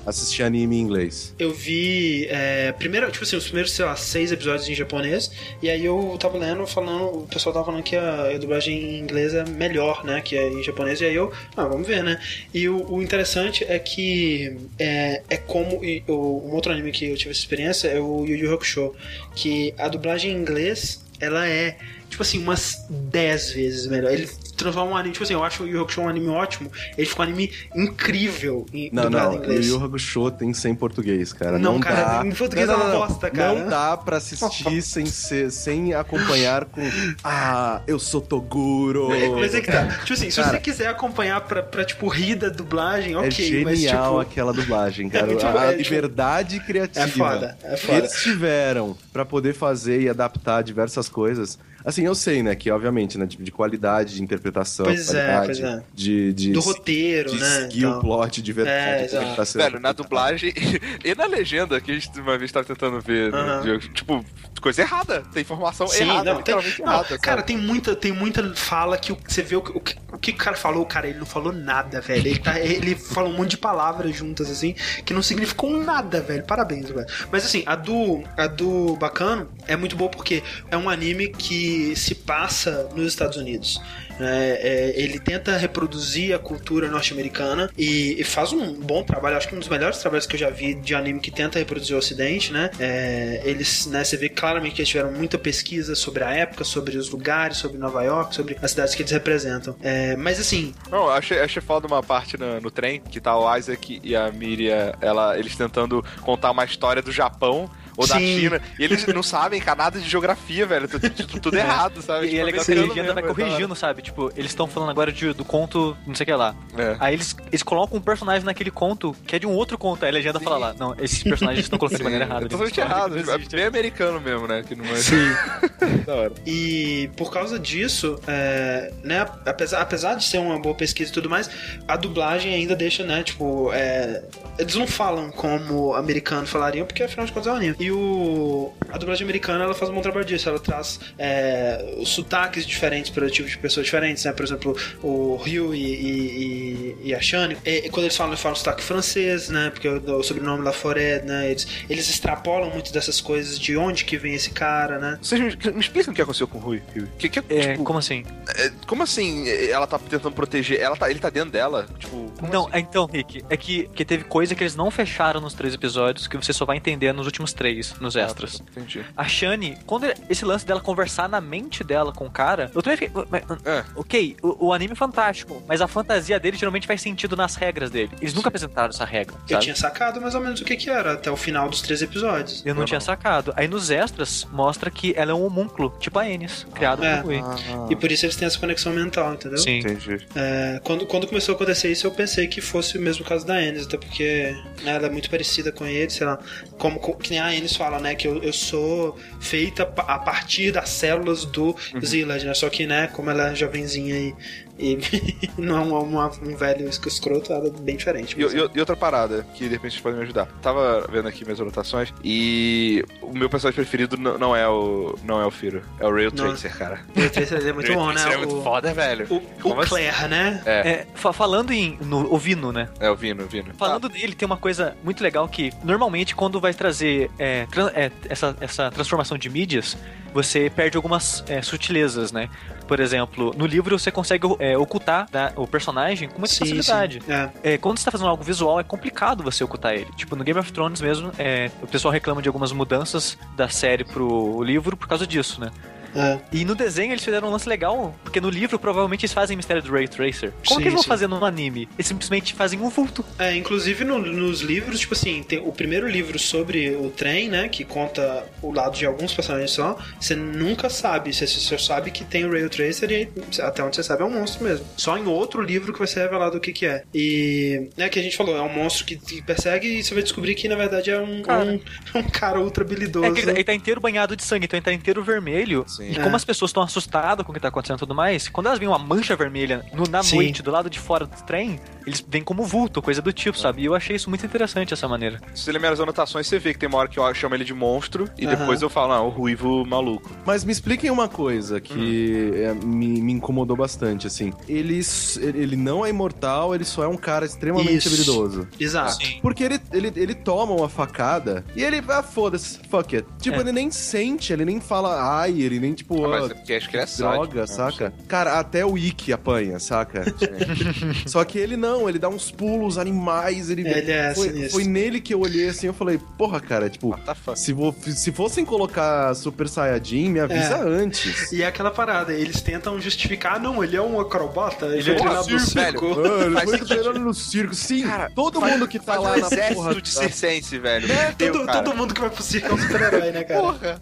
Speaker 4: assistir anime em inglês.
Speaker 3: Eu vi. É, primeiro, tipo assim, os primeiros, sei lá, seis episódios em japonês. E aí eu tava lendo, falando. O pessoal tava falando que a, a dublagem em inglês é melhor, né? Que é em japonês. E aí eu. Ah, vamos ver, né? E o, o interessante é que. É, é como. E, o, um outro anime que eu tive essa experiência é o Yu Yu Hakusho. Que a dublagem em inglês, ela é. Tipo assim, umas 10 vezes melhor. Ele transforma um anime. Tipo assim, eu acho o Yu Hakusho um anime ótimo. Ele ficou um anime incrível em
Speaker 4: Não, não,
Speaker 3: em
Speaker 4: o
Speaker 3: inglês.
Speaker 4: Yu Hakusho tem sem português, cara.
Speaker 3: Não,
Speaker 4: Não,
Speaker 3: cara,
Speaker 4: dá.
Speaker 3: em português
Speaker 4: não,
Speaker 3: é uma
Speaker 4: não, não.
Speaker 3: bosta, cara.
Speaker 4: Não dá pra assistir sem, ser, sem acompanhar com Ah, eu sou Toguro.
Speaker 3: Mas é que tá. Tipo assim, se
Speaker 4: Cara.
Speaker 3: você quiser acompanhar pra, pra tipo, rir da dublagem,
Speaker 4: É
Speaker 3: ok.
Speaker 4: genial
Speaker 3: mas, tipo,
Speaker 4: aquela dublagem, cara.
Speaker 3: muito-
Speaker 4: a
Speaker 3: é, tipo,
Speaker 4: liberdade criativa
Speaker 3: é foda, é
Speaker 4: que
Speaker 3: foda.
Speaker 4: eles tiveram pra poder fazer e adaptar diversas coisas. Assim, eu sei, né, que obviamente, né, de, de qualidade de interpretação,
Speaker 3: Pois é,
Speaker 4: qualidade
Speaker 3: pois é.
Speaker 4: de, de
Speaker 3: do roteiro,
Speaker 4: de
Speaker 3: né?
Speaker 4: skill,
Speaker 3: então.
Speaker 4: plot, de
Speaker 3: É,
Speaker 4: verdade.
Speaker 3: exato.
Speaker 4: interpretação.
Speaker 1: Velho, na dublagem e na legenda, que a gente uma vez tava tentando ver,
Speaker 3: Aham.
Speaker 1: no jogo, tipo, coisa errada. Tem informação
Speaker 3: Sim,
Speaker 1: errada,
Speaker 3: não, tem,
Speaker 1: literalmente
Speaker 3: não,
Speaker 1: errada. sabe?
Speaker 3: cara, tem muita, tem muita fala que você vê o, que- o, que- o cara falou, cara, ele não falou nada, velho. Ele, tá, ele falou um monte de palavras juntas, assim, que não significam nada, velho. Parabéns, velho. Mas assim, a do, a do Bacano é muito boa porque é um anime que se passa nos Estados Unidos. Né? É, ele tenta reproduzir a cultura norte-americana e, e faz um bom trabalho. Acho que um dos melhores trabalhos que eu já vi de anime que tenta reproduzir o Ocidente, né? É, eles, né, você vê claramente que eles tiveram muita pesquisa sobre a época, sobre os lugares, sobre Nova York, sobre as cidades que eles representam. É, mas assim,
Speaker 1: Não, achei, achei foda uma parte no, no trem, que tá o Isaac e a Miriam, ela, eles tentando contar uma história do Japão ou da
Speaker 3: Sim.
Speaker 1: China, e eles não sabem cara, nada de geografia, velho. Tudo, tudo- tudo errado, sabe?
Speaker 2: E, e é
Speaker 1: Tipo,
Speaker 2: legal que a
Speaker 1: americano
Speaker 2: legenda vai
Speaker 1: mesmo, é da hora.
Speaker 2: corrigindo, sabe? Tipo, eles estão falando agora de- do conto, não sei o que lá.
Speaker 1: É.
Speaker 2: Aí eles, eles colocam um personagem naquele conto que é de um outro conto. Aí a legenda fala lá, não, esses personagens estão colocando de maneira errada.
Speaker 1: É totalmente errado. É bem americano mesmo, né? Que não é...
Speaker 3: Sim.
Speaker 1: da hora.
Speaker 3: E por causa disso, é, né, apesar, apesar de ser uma boa pesquisa e tudo mais, a dublagem ainda deixa, né, tipo, é, eles não falam como americanos falariam, porque afinal de contas é um anime. E o, a dublagem americana ela faz um bom trabalho disso. Ela traz é, sotaques diferentes para tipos de pessoas diferentes, né? Por exemplo, o Ryu e, e, e a Shane, e, quando eles falam, eles falam sotaque francês, né? Porque o, o sobrenome lá Foret, né? Eles, eles extrapolam muito dessas coisas de onde que vem esse cara, né?
Speaker 1: Vocês me, me explicam o que aconteceu com o Rui? Que, que,
Speaker 2: É,
Speaker 1: tipo,
Speaker 2: como assim?
Speaker 1: é, como assim ela tá tentando proteger? Ela tá, ele tá dentro dela? Tipo, como
Speaker 2: Não,
Speaker 1: assim?
Speaker 2: é, então, Rick, é que, que teve coisa que eles não fecharam nos três episódios que você só vai entender nos últimos três, nos extras.
Speaker 1: Ah, entendi.
Speaker 2: A Shani, quando esse lance dela conversar na mente dela com o cara, eu também fiquei. mas,
Speaker 1: É.
Speaker 2: Ok, o, o anime é fantástico, mas a fantasia dele geralmente faz sentido nas regras dele. Eles nunca apresentaram essa regra.
Speaker 3: Eu
Speaker 2: sabe?
Speaker 3: tinha sacado mais ou menos o que que era até o final dos três episódios.
Speaker 2: Eu não
Speaker 1: Eu
Speaker 2: tinha
Speaker 1: não.
Speaker 2: sacado. Aí nos extras mostra que ela é um homúnculo, tipo a Ennis, criado
Speaker 3: É.
Speaker 2: por Rui.
Speaker 1: Ah,
Speaker 3: E por isso eles têm essa conexão mental, entendeu?
Speaker 2: Sim.
Speaker 1: entendi.
Speaker 3: É, quando, quando começou a acontecer isso, eu pensei que fosse o mesmo caso da Ennis, até porque né, ela é muito parecida com ele, sei lá. Como, co- que nem a Ennis fala, né? Que eu, eu sou feita a partir das células do Zillard, né? Só que, né, como ela é jovenzinha e, e não é um, uma- um velho escroto, é bem diferente.
Speaker 1: E,
Speaker 3: mas-
Speaker 1: e- e outra parada, que de repente vocês podem me ajudar. Tava vendo aqui minhas anotações e o meu personagem preferido não é o. não é o Firo, é o Rail. Tracer, cara.
Speaker 3: O Tracer ele é muito
Speaker 1: Rail
Speaker 3: bom, né?
Speaker 1: Tracer é muito
Speaker 3: o,
Speaker 1: foda, velho.
Speaker 3: o, o
Speaker 1: assim?
Speaker 3: Claire, né?
Speaker 1: É,
Speaker 2: É, fa- falando em. No, o Vino, né?
Speaker 1: é o Vino, o Vino.
Speaker 2: Falando dele, tem uma coisa muito legal que, normalmente, quando vai trazer é, tran- é, essa, essa transformação de mídias, você perde algumas é, sutilezas, né? Por exemplo, no livro você consegue é, ocultar né, o personagem com muita
Speaker 3: Sim,
Speaker 2: facilidade.
Speaker 3: sim. É.
Speaker 2: É, quando você tá fazendo algo visual, é complicado você ocultar ele. Tipo, no Game of Thrones mesmo, é, o pessoal reclama de algumas mudanças da série pro livro por causa disso, né?
Speaker 3: É.
Speaker 2: E no desenho eles fizeram um lance legal, porque no livro provavelmente eles fazem mistério do Ray Tracer. Como
Speaker 3: Sim,
Speaker 2: que eles vão
Speaker 3: sim.
Speaker 2: fazer no anime? Eles simplesmente fazem um vulto.
Speaker 3: É, inclusive no- nos livros, tipo assim, tem o primeiro livro sobre o trem, né? Que conta o lado de alguns personagens só. Você nunca sabe. Você só sabe que tem o Rail Tracer e até onde você sabe é um monstro mesmo. Só em outro livro que vai ser revelado o que, que é. E é que a gente falou, é um monstro que te persegue e você vai descobrir que na verdade é um
Speaker 2: Cara.
Speaker 3: um, um cara ultra habilidoso.
Speaker 2: É que ele, ele tá inteiro banhado de sangue, então ele tá inteiro vermelho.
Speaker 1: Sim.
Speaker 2: E
Speaker 3: É.
Speaker 2: como as pessoas estão assustadas com o que tá acontecendo e tudo mais, quando elas veem uma mancha vermelha no- na
Speaker 3: Sim.
Speaker 2: noite, do lado de fora do trem, eles vêm como vulto, coisa do tipo, sabe? E eu achei isso muito interessante, essa maneira.
Speaker 1: Se você ler minhas anotações, você vê que tem uma hora que eu chamo ele de monstro e
Speaker 3: Aham.
Speaker 1: depois eu falo, ah, o ruivo maluco.
Speaker 4: Mas me expliquem uma coisa que é, me, me incomodou bastante, assim. Ele, ele não é imortal, ele só é um cara extremamente
Speaker 3: Isso.
Speaker 4: habilidoso.
Speaker 3: Exato.
Speaker 4: Porque ele, ele, ele toma uma facada e ele, ah, foda-se, fuck it. Tipo,
Speaker 2: É.
Speaker 4: ele nem sente, ele nem fala ai, ele nem, tipo,
Speaker 1: Ah, mas
Speaker 4: ah,
Speaker 1: é porque acho que ele é
Speaker 4: droga,
Speaker 1: sádico, né?
Speaker 4: saca? Cara, até o Ikki apanha, saca? Só que ele não, ele dá uns pulos animais, ele...
Speaker 3: Ele é
Speaker 4: foi,
Speaker 3: sinistro.
Speaker 4: foi nele que eu olhei assim, eu falei, porra, cara, tipo... Se, vo- se fossem colocar Super Saiyajin, me avisa
Speaker 3: É.
Speaker 4: antes.
Speaker 3: E é aquela parada, eles tentam justificar, não, ele é um acrobata, ele,
Speaker 2: Ele
Speaker 3: é
Speaker 2: é
Speaker 3: treinado no
Speaker 1: circo.
Speaker 4: Mano, ele
Speaker 1: Faz
Speaker 4: foi no circo. Sim,
Speaker 1: Cara,
Speaker 4: todo mundo que tá
Speaker 1: Faz
Speaker 4: lá
Speaker 1: um
Speaker 4: na porra...
Speaker 1: de circense, velho.
Speaker 3: É, todo,
Speaker 1: cara.
Speaker 3: todo mundo que vai pro circo é um super-herói, né, cara?
Speaker 1: Porra.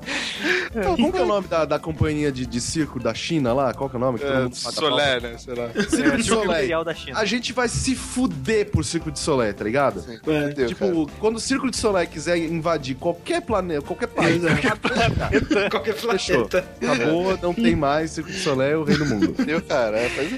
Speaker 4: Como que é o nome da, da companhia de, de circo da China lá? Qual que é o nome? Que todo
Speaker 1: É, Solé, né? Sei lá.
Speaker 4: Circo de.
Speaker 2: Imperial da China.
Speaker 4: A gente vai se fuder por Circo de Soleil, tá ligado?
Speaker 1: Sim,
Speaker 3: É.
Speaker 1: fudeu,
Speaker 4: tipo,
Speaker 1: cara.
Speaker 4: quando o Circo de Soleil quiser invadir qualquer planeta, qualquer país,
Speaker 3: Qualquer
Speaker 4: fechou.
Speaker 3: planeta.
Speaker 4: Acabou, não tem mais Circo de Soleil, é o rei do mundo.
Speaker 1: Fudeu, cara. É, faz...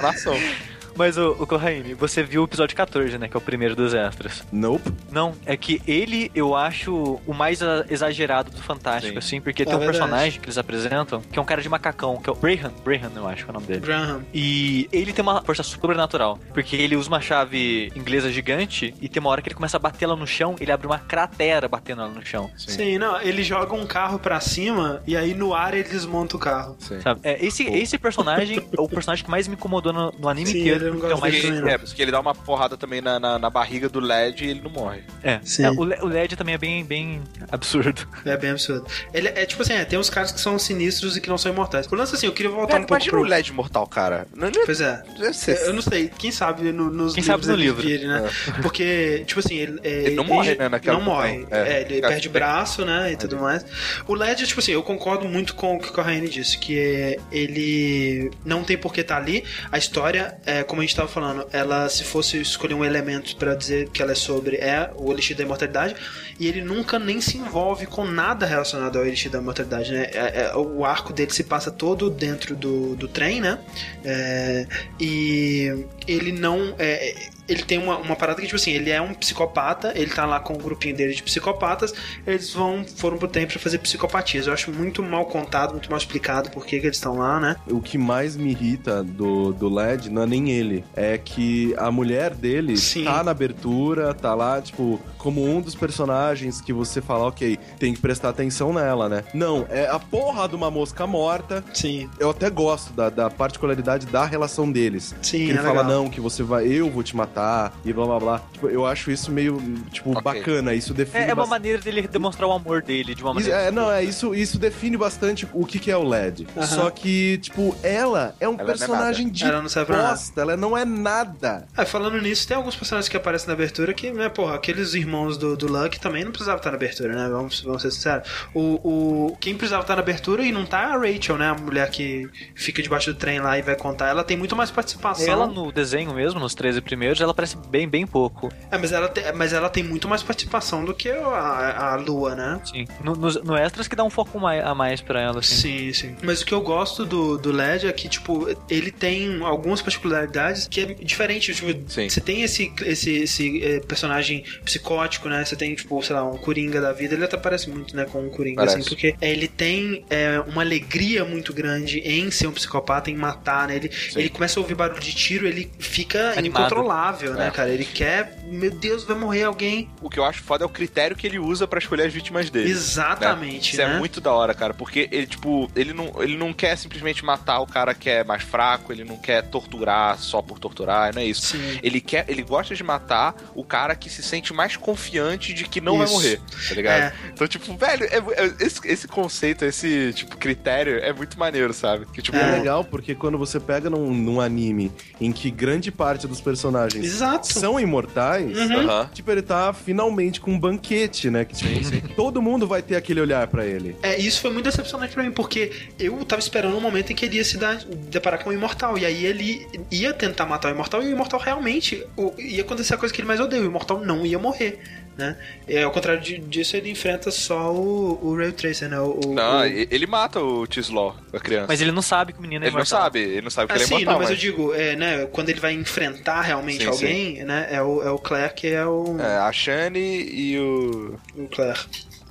Speaker 1: Nação.
Speaker 2: Mas, o, o Corraine, você viu o episódio 14, né? Que é o primeiro dos extras.
Speaker 4: Nope.
Speaker 2: Não, é que ele eu acho o mais exagerado do Fantástico,
Speaker 1: Sim.
Speaker 2: assim, porque
Speaker 3: É
Speaker 2: tem um
Speaker 3: verdade.
Speaker 2: personagem que eles apresentam, que é um cara de macacão, que é o Brahan, Brahan eu acho que é o nome dele.
Speaker 3: Graham.
Speaker 2: E ele tem uma força sobrenatural, porque ele usa uma chave inglesa gigante e tem uma hora que ele começa a bater ela no chão, ele abre uma cratera batendo ela no chão.
Speaker 3: Sim. não, ele joga um carro pra cima e aí no ar ele desmonta o carro.
Speaker 1: Sim.
Speaker 2: Sabe? É, esse, esse personagem é o personagem que mais me incomodou no, no anime
Speaker 3: Sim,
Speaker 2: inteiro.
Speaker 3: Eu não
Speaker 2: porque é o
Speaker 3: gosto
Speaker 2: mais
Speaker 3: dele também,
Speaker 1: Porque, é, porque ele dá uma porrada também na, na, na barriga do LED e ele não morre.
Speaker 2: É,
Speaker 3: Sim.
Speaker 2: É, o, Le- o LED também é bem, bem absurdo.
Speaker 3: É bem absurdo. Ele é tipo assim, é, tem uns caras que são sinistros e que não são imortais. O lance assim, eu queria voltar
Speaker 1: Cara,
Speaker 3: um pouco
Speaker 1: imagina
Speaker 3: pro...
Speaker 1: o LED mortal, cara. Não, não,
Speaker 3: Pois é.
Speaker 1: deve ser-
Speaker 3: Eu não sei, quem sabe no- nos
Speaker 2: Quem
Speaker 3: livros
Speaker 2: sabe no
Speaker 3: ele
Speaker 2: livro.
Speaker 3: vire, né? Porque, tipo assim, ele, é,
Speaker 1: Ele não morre, né, naquela
Speaker 3: Não morre.
Speaker 1: É.
Speaker 3: É, ele perde
Speaker 1: bem-
Speaker 3: braço, né, e tudo mais. O LED, tipo assim, eu concordo muito com o que o Corraine disse, que é, ele não tem por que estar ali. A história, é, como a gente tava falando, ela, se fosse escolher um elemento pra dizer que ela é sobre, é o Elixir da Imortalidade, e ele nunca nem se envolve com nada relacionado ao Elixir da Imortalidade, né? É- é- o arco dele se passa todo dentro do, do trem, né? É, e ele não. é, ele tem uma, uma parada que, tipo assim, ele é um psicopata, ele tá lá com o grupinho dele de psicopatas, eles vão, foram pro tempo pra fazer psicopatias. Eu acho muito mal contado, muito mal explicado por que, que eles estão lá, né?
Speaker 4: O que mais me irrita do, do LED não é nem ele, é que a mulher dele
Speaker 3: Sim.
Speaker 4: tá na abertura, tá lá, tipo, como um dos personagens que você fala, ok, tem que prestar atenção nela, né? Não, é a porra de uma mosca morta.
Speaker 3: Sim.
Speaker 4: Eu até gosto da, da particularidade da relação deles.
Speaker 3: Sim,
Speaker 4: que ele
Speaker 3: é
Speaker 4: fala,
Speaker 3: legal.
Speaker 4: não, que você vai, eu vou te matar, e blá blá blá. Tipo, eu acho isso meio, tipo,
Speaker 1: Ok.
Speaker 4: bacana. Isso define
Speaker 2: É, é uma
Speaker 4: bastante-
Speaker 2: maneira dele demonstrar o amor dele de uma
Speaker 4: isso,
Speaker 2: maneira.
Speaker 4: é, não, é isso, isso define bastante o que, que é o LED. Só que, tipo, ela é um
Speaker 1: Ela é
Speaker 4: personagem de
Speaker 3: Ela não serve pra nada.
Speaker 4: bosta, ela não é nada.
Speaker 3: Ah, falando nisso, tem alguns personagens que aparecem na abertura que, né, porra, aqueles irmãos do, do Luck também não precisavam estar na abertura, né? Vamos, vamos ser sinceros. O, o, quem precisava estar na abertura e não tá é a Rachel, né? A mulher que fica debaixo do trem lá e vai contar. Ela tem muito mais participação.
Speaker 2: Ela no desenho mesmo, nos 13 primeiros, ela aparece bem, bem pouco.
Speaker 3: É, mas ela, tem, mas ela tem muito mais participação do que a, a Lua, né?
Speaker 2: Sim. No, no, no Extras que dá um foco mai- a mais pra ela, assim.
Speaker 3: Sim, sim. Mas o que eu gosto do, do LED é que, tipo, ele tem algumas particularidades que é diferente. Tipo,
Speaker 1: Sim.
Speaker 3: você tem esse, esse, esse eh, personagem psicótico, né? Você tem, tipo, sei lá, um Coringa da vida. Ele até parece muito, né, com um Coringa,
Speaker 1: Parece.
Speaker 3: assim, porque ele tem eh, uma alegria muito grande em ser um psicopata, em matar, né? Ele, ele começa a ouvir barulho de tiro, ele fica
Speaker 2: Animado.
Speaker 3: incontrolável, né,
Speaker 1: É.
Speaker 3: cara? Ele quer, meu Deus, vai morrer alguém.
Speaker 1: O que eu acho foda é o critério que ele usa pra escolher as vítimas dele.
Speaker 3: Exatamente,
Speaker 1: Isso
Speaker 3: né?
Speaker 1: é muito da hora, cara, porque ele, tipo, ele não, ele não quer simplesmente matar o cara que é mais fraco, ele não quer torturar só por torturar, não é isso.
Speaker 3: Sim.
Speaker 1: Ele quer, ele gosta de matar o cara que se sente mais confiante de que não vai
Speaker 3: Isso.
Speaker 1: morrer, tá ligado?
Speaker 3: É.
Speaker 1: Então, tipo, velho, é- é- esse, esse conceito, esse, tipo, critério é muito maneiro, sabe? Que, tipo,
Speaker 4: É legal porque quando você pega num, num anime em que grande parte dos personagens
Speaker 3: Exato.
Speaker 4: são imortais,
Speaker 1: aham.
Speaker 4: tipo, ele tá finalmente com um banquete, né? Que tipo, todo mundo vai ter aquele olhar pra ele.
Speaker 3: É, isso foi muito decepcionante pra mim, porque eu tava esperando um momento em que ele ia se dar, deparar com o Imortal, e aí ele ia tentar matar o Imortal, e o Imortal realmente o- ia acontecer a coisa que ele mais odeia, o Imortal não ia morrer, né? E, ao contrário de- disso, ele enfrenta só o, o Ray Tracer, né? O,
Speaker 1: Não,
Speaker 3: o...
Speaker 1: ele mata o Tislaw, a criança.
Speaker 2: Mas ele não sabe que o menino é
Speaker 1: ele não
Speaker 2: imortal.
Speaker 1: sabe, ele não sabe que
Speaker 3: Ah,
Speaker 1: ele é
Speaker 3: sim,
Speaker 1: imortal,
Speaker 3: não, mas,
Speaker 1: mas...
Speaker 3: eu digo, é, né, quando ele vai enfrentar realmente
Speaker 1: Sim,
Speaker 3: alguém, né, é o, é o Claire que é o,
Speaker 1: É, a Shane e o...
Speaker 3: o Claire.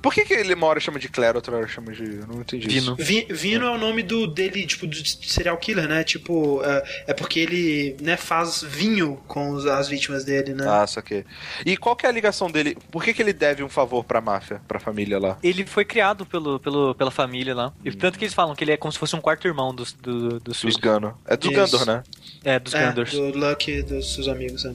Speaker 1: Por que, que ele uma hora chama de Claire, outra hora chama de... Eu não entendi
Speaker 2: Vino.
Speaker 1: isso.
Speaker 3: Vi- Vino é o nome do dele, tipo, de serial killer, né? Tipo, é, é porque ele, né, faz vinho com os- as vítimas dele, né?
Speaker 1: Ah, saquei. E qual que é a ligação dele? Por que, que ele deve um favor pra máfia, pra família lá?
Speaker 2: Ele foi criado pelo, pelo, pela família lá. E tanto que eles falam que ele é como se fosse um quarto irmão dos, do, dos
Speaker 1: Dos
Speaker 2: filhos.
Speaker 1: Gano. É dos
Speaker 3: Isso.
Speaker 1: Gandor, né?
Speaker 2: É, dos
Speaker 3: É,
Speaker 2: Gandors.
Speaker 3: do Luck e dos seus amigos, né?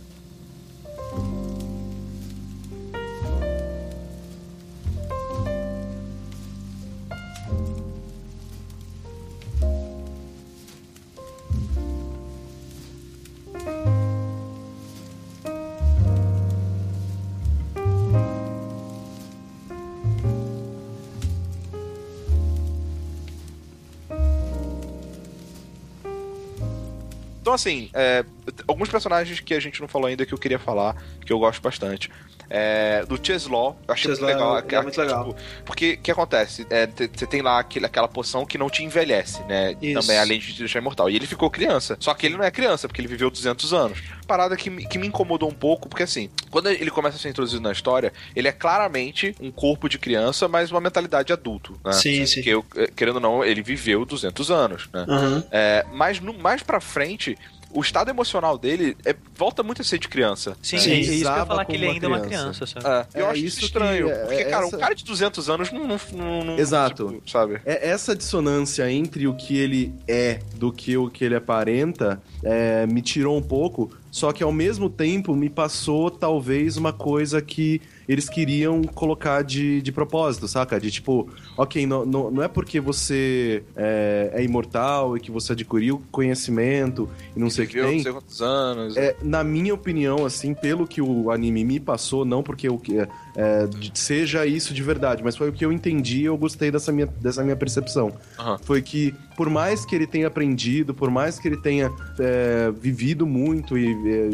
Speaker 1: Assim, é, alguns personagens que a gente não falou ainda que eu queria falar, que eu gosto bastante. É, do Cheslaw, eu achei muito
Speaker 3: Cheslaw
Speaker 1: legal.
Speaker 3: é
Speaker 1: aquela-
Speaker 3: muito legal.
Speaker 1: tipo, porque o que acontece? É, Você tem lá aquele, aquela poção que não te envelhece, né?
Speaker 3: Isso.
Speaker 1: Também, além de te deixar imortal. E ele ficou criança. Só que ele não é criança, porque ele viveu 200 anos. Parada que, me- que me incomodou um pouco, porque assim, quando ele começa a ser introduzido na história, ele é claramente um corpo de criança, mas uma mentalidade de adulto, né?
Speaker 3: Sim, sim.
Speaker 1: Porque, eu, eh, querendo ou não, ele viveu 200 anos, né? É, mas no, mais pra frente, o estado emocional dele é- volta muito a ser de criança.
Speaker 2: Sim,
Speaker 4: Sim,
Speaker 2: é isso que eu ia falar, que ele ainda é uma
Speaker 4: criança.
Speaker 2: sabe?
Speaker 1: É, eu
Speaker 4: É
Speaker 1: acho
Speaker 4: isso
Speaker 1: isso
Speaker 4: que-
Speaker 1: estranho.
Speaker 4: é-
Speaker 1: porque, cara,
Speaker 4: essa-
Speaker 1: um cara de 200 anos não. não, não- não-
Speaker 4: Exato.
Speaker 1: tipo, sabe?
Speaker 4: É essa dissonância entre o que ele é do que o que ele aparenta é, me tirou um pouco, só que ao mesmo tempo me passou talvez uma coisa que eles queriam colocar de, de propósito, saca? De tipo, ok, não, não, não é porque você é, é imortal e que você adquiriu conhecimento e não sei o que tem.
Speaker 1: não sei quantos anos.
Speaker 4: É, na minha opinião, assim, pelo que o anime me passou, não porque o que é, de- seja isso de verdade, mas foi o que eu entendi e eu gostei dessa minha, dessa minha percepção.
Speaker 1: Aham.
Speaker 4: Foi que, por mais que ele tenha aprendido, por mais que ele tenha é, vivido muito e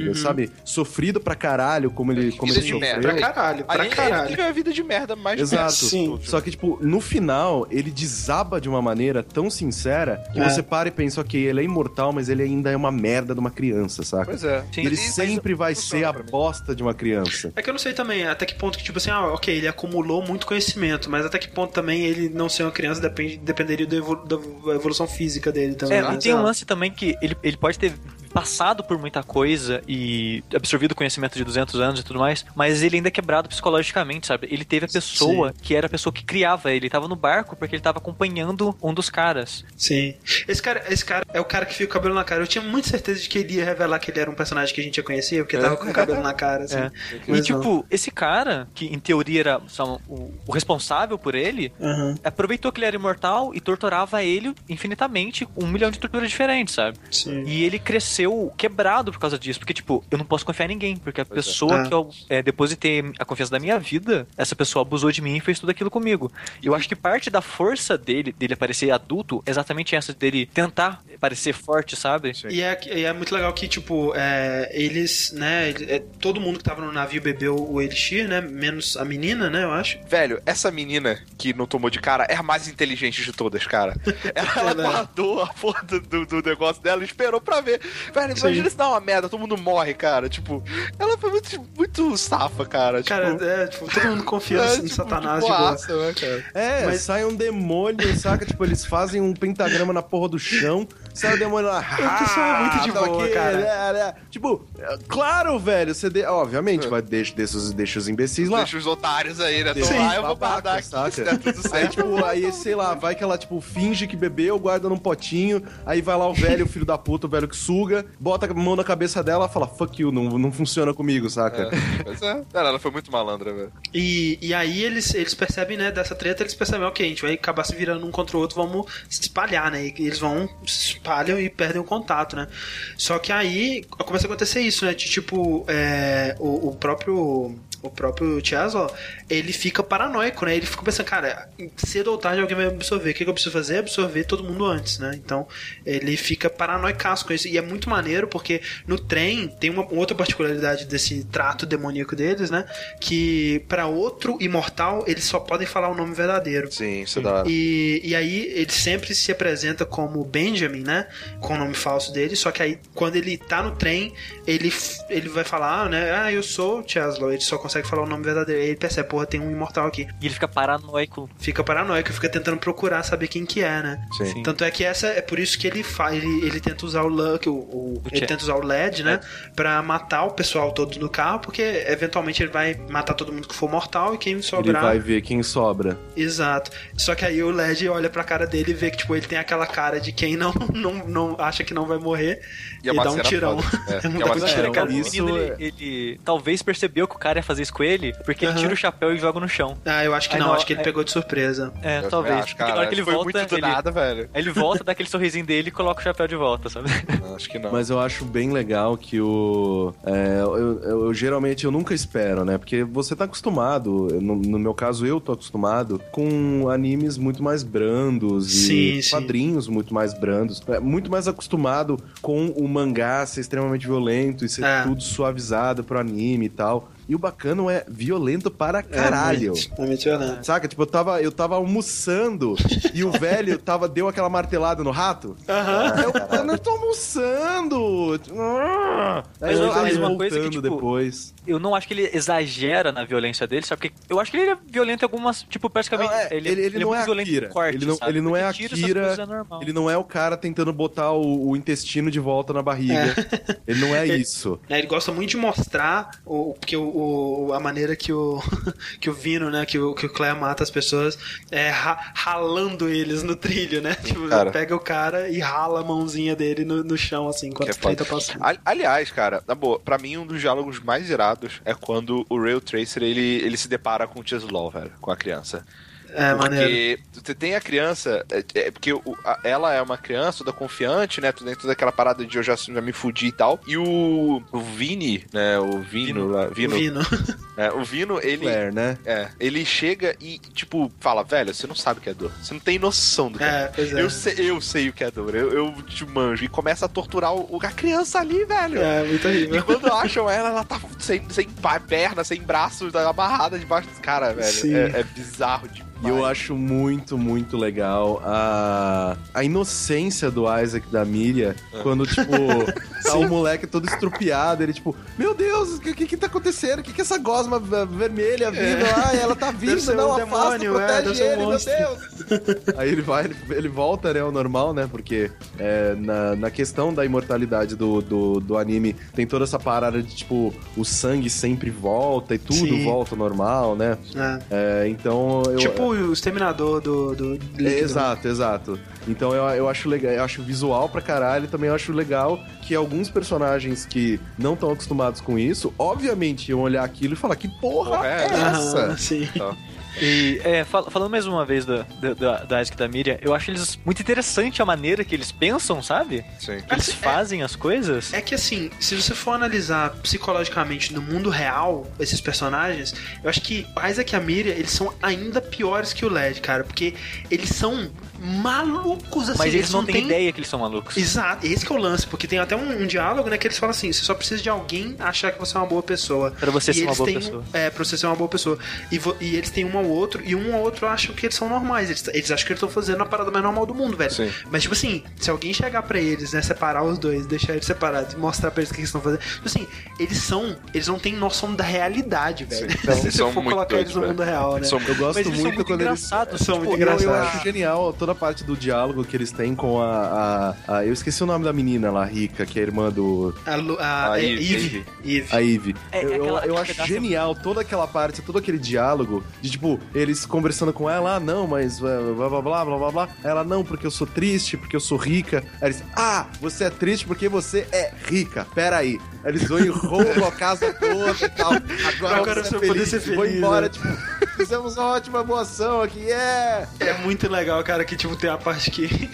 Speaker 4: eh, sabe, sofrido pra caralho, como ele, como
Speaker 1: Vida
Speaker 4: ele
Speaker 1: de
Speaker 4: sofreu.
Speaker 1: merda.
Speaker 3: Pra caralho, pra
Speaker 1: ele
Speaker 3: caralho.
Speaker 1: teve uma vida de merda mais
Speaker 4: Exato.
Speaker 3: Sim.
Speaker 4: Só que, tipo, no final, ele desaba de uma maneira tão sincera que
Speaker 3: É.
Speaker 4: você para e pensa, ok, ele é imortal, mas ele ainda é uma merda de uma criança, saca?
Speaker 1: Pois é.
Speaker 2: Sim.
Speaker 4: Ele
Speaker 1: Mas-
Speaker 4: sempre vai ser a bosta de uma criança.
Speaker 3: É que eu não sei também até que ponto que, tipo assim, ah, ok, ele acumulou muito conhecimento, mas até que ponto também ele não ser uma criança depende, dependeria evolu- da evolução física dele também.
Speaker 2: É,
Speaker 3: né?
Speaker 2: e tem um lance também que ele, ele pode ter passado por muita coisa e absorvido conhecimento de 200 anos e tudo mais, mas ele ainda é quebrado psicologicamente, sabe? Ele teve a pessoa que era a pessoa que criava ele. Ele tava no barco porque ele tava acompanhando um dos caras.
Speaker 3: Sim. Esse cara, esse cara é o cara que fica com o cabelo na cara. Eu tinha muita certeza de que ele ia revelar que ele era um personagem que a gente já conhecia, porque tava com o cabelo na cara, assim.
Speaker 2: É.
Speaker 3: Mas
Speaker 2: e, tipo, esse cara, que em teoria era só, o, o responsável por ele,
Speaker 3: não. Aham.
Speaker 2: aproveitou que ele era imortal e torturava ele infinitamente com um milhão de torturas diferentes, sabe?
Speaker 3: Sim.
Speaker 2: E ele cresceu quebrado por causa disso. Porque, tipo, eu não posso confiar em ninguém. Porque a pessoa
Speaker 3: É.
Speaker 2: que eu é, depositei a confiança da minha vida, essa pessoa abusou de mim e fez tudo aquilo comigo. E eu acho que parte da força dele, dele aparecer adulto, é exatamente essa, dele tentar parecer forte, sabe?
Speaker 3: E é, e é muito legal que, tipo, é, eles, né, é, todo mundo que tava no navio bebeu o Elixir, né, menos a menina, né, eu acho.
Speaker 1: Velho, essa menina que não tomou de cara é a mais inteligente de todas, cara. Ela, ela
Speaker 3: Verdade.
Speaker 1: guardou a porra do, do- do negócio dela e esperou pra ver. Velho,
Speaker 3: Sim.
Speaker 1: imagina se dá uma merda, todo mundo morre, cara. Tipo, ela foi muito, muito safa, cara.
Speaker 3: Cara,
Speaker 1: tipo,
Speaker 3: é, tipo, todo mundo confia
Speaker 1: é,
Speaker 3: no
Speaker 1: tipo,
Speaker 3: Satanás
Speaker 1: de
Speaker 3: de boa.
Speaker 1: né, cara?
Speaker 4: É,
Speaker 3: Mas-
Speaker 4: sai um demônio, saca? Tipo, eles fazem um pentagrama na porra do chão, sai o demônio lá.
Speaker 3: O pessoal é muito de
Speaker 4: tá
Speaker 3: boa,
Speaker 4: aqui,
Speaker 3: cara.
Speaker 4: né, né. Tipo, é, claro, velho, você de... obviamente vai deixa, deixa, os, deixa os imbecis lá.
Speaker 1: Deixa os otários aí, né? Tô
Speaker 4: Sim.
Speaker 1: lá, eu vou guardar aqui,
Speaker 4: saca?
Speaker 1: se der tudo
Speaker 4: Aí,
Speaker 1: certo.
Speaker 4: tipo, aí, sei lá, vai que ela, tipo, finge que bebeu, guarda num potinho, aí vai lá o velho, o filho da puta, o velho que suga, bota a mão na cabeça dela e fala, fuck you, não, não funciona comigo, saca?
Speaker 1: É, pois é. Cara, ela foi muito malandra, velho.
Speaker 3: E, e aí eles, eles percebem, né, dessa treta, eles percebem, ok, a gente vai acabar se virando um contra o outro, vamos se espalhar, né? E eles vão, espalham e perdem o contato, né? Só que aí começa a acontecer isso, né? De, tipo, é, o, o próprio. O próprio Cheslo, ele fica paranoico, né? Ele fica pensando, cara, cedo ou tarde alguém vai me absorver. O que, eu preciso fazer? Absorver todo mundo antes, né? Então, ele fica paranoicaço com isso. E é muito maneiro, porque no trem tem uma outra particularidade desse trato demoníaco deles, né? Que para outro imortal, eles só podem falar o nome verdadeiro.
Speaker 1: Sim, isso é da hora.
Speaker 3: E, e aí ele sempre se apresenta como Benjamin, né? Com o nome falso dele. Só que aí, quando ele tá no trem, ele, ele vai falar, né? Ah, eu sou o Cheslow. Ele só consegue falar o nome verdadeiro. Aí ele percebe, porra, tem um imortal aqui.
Speaker 2: E ele fica paranoico.
Speaker 3: Fica paranoico, fica tentando procurar saber quem que é, né?
Speaker 1: Sim.
Speaker 2: Sim.
Speaker 3: Tanto é que essa é por isso que ele faz, ele, ele tenta usar o Luck, o, o- ele tenta usar o LED, né, Pra matar o pessoal todo no carro, porque eventualmente ele vai matar todo mundo que for mortal e quem
Speaker 4: Ele
Speaker 3: sobrar.
Speaker 4: vai ver quem sobra.
Speaker 3: Exato. Só que aí o LED olha pra cara dele e vê que tipo ele tem aquela cara de quem não não, não acha que não vai morrer
Speaker 1: E
Speaker 3: e,
Speaker 1: é uma
Speaker 3: dá um tirão.
Speaker 1: foda. É,
Speaker 3: É
Speaker 1: é cena
Speaker 3: legal.
Speaker 2: Cara,
Speaker 4: isso
Speaker 2: menino,
Speaker 4: é-
Speaker 2: ele, ele talvez percebeu que o cara ia fazer isso com ele, porque ele
Speaker 3: Aham.
Speaker 2: tira o chapéu e joga no chão.
Speaker 3: Ah, eu acho que
Speaker 2: Aí
Speaker 3: não,
Speaker 2: não,
Speaker 3: acho que ele
Speaker 2: é-
Speaker 3: pegou de surpresa.
Speaker 2: É,
Speaker 1: Eu
Speaker 2: talvez.
Speaker 1: acho,
Speaker 2: porque na hora
Speaker 1: cara,
Speaker 2: que ele
Speaker 1: foi
Speaker 2: volta,
Speaker 1: muito do
Speaker 2: ele,
Speaker 1: nada, velho.
Speaker 2: aí ele volta, dá aquele sorrisinho dele e coloca o chapéu de volta, sabe?
Speaker 1: Não, acho que não.
Speaker 4: Mas eu acho bem legal que o. é, eu, eu- eu geralmente eu nunca espero, né? Porque você tá acostumado, no, no meu caso eu tô acostumado, com animes muito mais brandos
Speaker 3: Sim,
Speaker 4: e
Speaker 3: sim.
Speaker 4: quadrinhos muito mais brandos. É, muito mais acostumado com o mangá ser extremamente violento e ser
Speaker 3: É.
Speaker 4: tudo suavizado pro anime e tal. E o bacano é violento para caralho.
Speaker 3: É muito, é muito violento.
Speaker 4: Saca? Tipo, eu tava, eu tava almoçando e o velho tava, deu aquela martelada no rato.
Speaker 3: Aham.
Speaker 4: Aí eu, eu não tô almoçando! Aí
Speaker 2: Mas
Speaker 4: eu
Speaker 2: mas uma coisa que, tipo,
Speaker 4: depois.
Speaker 2: Eu não acho que ele exagera na violência dele, sabe? Porque eu acho que ele é violento em algumas, tipo, praticamente.
Speaker 4: Não, é, ele, ele não
Speaker 2: muito
Speaker 4: é
Speaker 2: violento
Speaker 4: Akira.
Speaker 2: corte,
Speaker 4: ele não,
Speaker 2: sabe?
Speaker 4: ele não é Akira.
Speaker 2: é.
Speaker 4: Ele não é o cara tentando botar o, o intestino de volta na barriga. Ele não é isso.
Speaker 3: É, ele gosta muito de mostrar o, porque o, o- a maneira que o que o Vino, né, que o, que o Claire mata as pessoas é ra- ralando eles no trilho, né? Tipo,
Speaker 1: Cara.
Speaker 3: pega o cara e rala a mãozinha dele no, no chão, assim, enquanto
Speaker 1: Que é
Speaker 3: tá passando.
Speaker 1: Ali- Aliás, cara, na boa, pra mim um dos diálogos mais irados é quando o Rail Tracer ele, ele se depara com o Cheslaw, velho, com a criança.
Speaker 3: É, maneiro.
Speaker 1: Porque você tem a criança, é, é, porque o- a- ela é uma criança toda confiante, né? Dentro daquela parada de eu já, já me fudi e tal. E o, o Vini, né? O Vino, lá, Vino,
Speaker 3: Vino.
Speaker 1: é, o Vino, ele.
Speaker 4: Claire, né?
Speaker 1: É, ele chega e, tipo, fala, velho, você não sabe o que é dor. Você não tem noção do que é.
Speaker 3: É, pois é.
Speaker 1: Eu sei, eu sei o que é dor, eu, eu te manjo. E começa a torturar o, a criança ali, velho.
Speaker 3: É, muito
Speaker 1: E
Speaker 3: horrível.
Speaker 1: quando acham ela, ela tá sem, sem perna, sem braço, tá amarrada debaixo dos caras, velho.
Speaker 3: Sim.
Speaker 1: É, é bizarro demais.
Speaker 4: E eu acho muito, muito legal a, a inocência do Isaac da Miriam quando, tipo, tá o moleque todo estrupiado. Ele, tipo, meu Deus, o que, que, que tá acontecendo? O que, que é essa gosma vermelha vindo? Ai, ela tá vindo, não,
Speaker 3: um
Speaker 4: afasta,
Speaker 3: demônio, é,
Speaker 4: protege
Speaker 3: deve ser um
Speaker 4: ele, meu. Deus. Aí ele vai, ele, ele volta, né, ao normal, né? Porque é, na, na questão da imortalidade do, do, do anime, tem toda essa parada de, tipo, o sangue sempre volta e tudo
Speaker 3: Sim.
Speaker 4: volta ao normal, né?
Speaker 3: É.
Speaker 4: É, então eu.
Speaker 3: Tipo o exterminador do. do
Speaker 4: É, exato, exato. Então eu, eu acho legal, eu acho visual pra caralho, e também eu acho legal que alguns personagens que não estão acostumados com isso, obviamente iam olhar aquilo e falar, que porra,
Speaker 1: Porra é
Speaker 4: é
Speaker 1: essa?"
Speaker 4: Essa?
Speaker 3: sim.
Speaker 2: E é, fal- falando mais uma vez do, do, do, do Isaac e da Miriam, eu acho eles muito interessante a maneira que eles pensam, sabe?
Speaker 1: Sim.
Speaker 2: Que eles
Speaker 3: É-
Speaker 2: fazem as coisas.
Speaker 3: É que assim, se você for analisar psicologicamente no mundo real esses personagens, eu acho que o Isaac e a Miriam, eles são ainda piores que o Led, cara, porque eles são malucos assim.
Speaker 2: Mas eles não têm
Speaker 3: têm
Speaker 2: ideia que eles são malucos.
Speaker 3: Exato, esse que é o lance, porque tem até um, um diálogo, né, que eles falam assim, você só precisa de alguém achar que você é uma boa pessoa.
Speaker 2: Pra você
Speaker 3: E
Speaker 2: ser uma
Speaker 3: eles
Speaker 2: boa
Speaker 3: têm-
Speaker 2: pessoa.
Speaker 3: É, pra você ser uma boa pessoa. E, e eles têm um ao outro, e um ao outro acham que eles são normais. Eles, eles acham que eles estão fazendo a parada mais normal do mundo, velho.
Speaker 1: Sim.
Speaker 3: Mas, tipo assim, se alguém chegar pra eles, né, separar os dois, deixar eles separados e mostrar pra eles o que eles estão fazendo, tipo assim, eles são. Eles não têm noção da realidade, velho.
Speaker 1: Sim.
Speaker 3: se você
Speaker 1: São
Speaker 3: for
Speaker 1: muito
Speaker 3: colocar eles no mundo real, né?
Speaker 1: São-
Speaker 4: Eu gosto
Speaker 2: Mas
Speaker 4: muito,
Speaker 2: muito
Speaker 4: quando eles...
Speaker 2: engraçados.
Speaker 3: São
Speaker 2: tipo,
Speaker 3: muito
Speaker 4: Eu, eu
Speaker 3: engraçados.
Speaker 4: acho genial toda a parte do diálogo que eles têm com a, a, a- Eu esqueci o nome da menina lá, rica, que é a irmã do.
Speaker 3: A, Lu- a,
Speaker 1: A
Speaker 3: é,
Speaker 1: Eve.
Speaker 3: Eve. Eve.
Speaker 4: A Eve.
Speaker 2: É,
Speaker 4: eu
Speaker 2: é
Speaker 4: eu-
Speaker 2: aquela-
Speaker 4: eu
Speaker 2: aquele
Speaker 4: acho genial toda aquela parte, todo aquele diálogo de tipo, eles conversando com ela, ah, não, mas blá blá blá blá blá blá blá. Ela, não, porque eu sou triste, porque eu sou rica. Aí eles, ah, você é triste porque você é rica. Pera aí. Eles vão e roubam a casa toda e tal. Agora,
Speaker 3: Agora
Speaker 4: você é
Speaker 3: poder
Speaker 4: feliz.
Speaker 3: ser
Speaker 4: Vou
Speaker 3: feliz,
Speaker 4: embora,
Speaker 3: né?
Speaker 4: tipo, fizemos uma ótima boa ação aqui, é.
Speaker 3: É muito legal, cara, que tipo, tem a parte que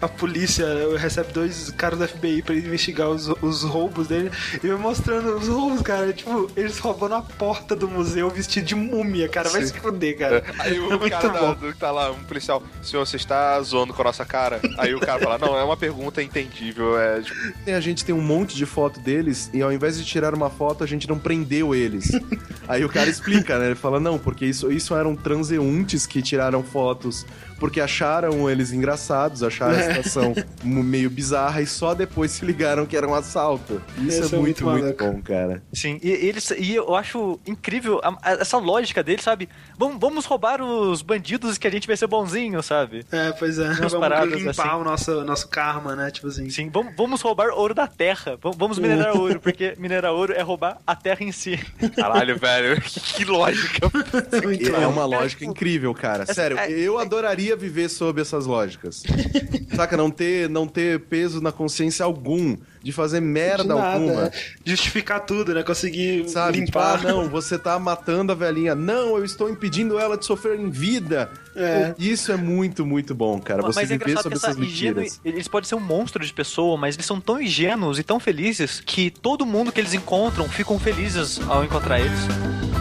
Speaker 3: a polícia recebe dois caras do FBI pra investigar os, os roubos dele e vai mostrando os roubos, cara. Tipo, eles roubando a porta do museu vestido de múmia, cara. Vai se fuder, cara.
Speaker 1: Aí
Speaker 3: É
Speaker 1: o
Speaker 3: muito
Speaker 1: cara da-
Speaker 3: bom.
Speaker 1: do, tá lá, um policial, senhor, você está zoando com a nossa cara? Aí o cara fala, não, é uma pergunta entendível, é tipo,
Speaker 4: A gente tem um monte de foto deles e ao invés de tirar uma foto, a gente não prendeu eles. Aí o cara explica, né? Ele fala, não, porque isso, isso eram transeuntes que tiraram fotos porque acharam eles engraçados, acharam a situação m- meio bizarra e só depois se ligaram que era um assalto. Isso é
Speaker 3: é
Speaker 4: muito,
Speaker 3: muito
Speaker 4: muito bom, cara.
Speaker 2: Sim, e, eles, e eu acho incrível a- a- essa lógica deles, sabe? Vamos, vamos roubar os bandidos que a gente vai ser bonzinho, sabe?
Speaker 3: É, pois é.
Speaker 2: Umas
Speaker 3: Vamos
Speaker 2: paradas
Speaker 3: limpar
Speaker 2: assim.
Speaker 3: o nosso, nosso karma, né? Tipo assim.
Speaker 2: Sim, vamos, vamos roubar ouro da terra. Vamos, minerar ouro, porque minerar ouro é roubar a terra em si.
Speaker 1: caralho, velho, que, lógica.
Speaker 4: É uma lógica incrível, cara. Sério,
Speaker 2: é-
Speaker 4: eu adoraria viver sob essas lógicas. Saca? Não ter, não ter peso na consciência algum de fazer merda
Speaker 3: De nada,
Speaker 4: alguma.
Speaker 3: é. Justificar tudo, né? Conseguir
Speaker 4: Sabe? Tipo,
Speaker 3: limpar.
Speaker 4: ah, não, você tá matando a velhinha. Não, eu estou impedindo ela de sofrer em vida.
Speaker 3: É.
Speaker 4: Isso é muito, muito bom, cara. Você
Speaker 2: mas é
Speaker 4: viver sobre
Speaker 2: essa
Speaker 4: essas
Speaker 2: ingênue,
Speaker 4: mentiras.
Speaker 2: eles podem ser um monstro de pessoa, mas eles são tão ingênuos e tão felizes que todo mundo que eles encontram ficam felizes ao encontrar eles.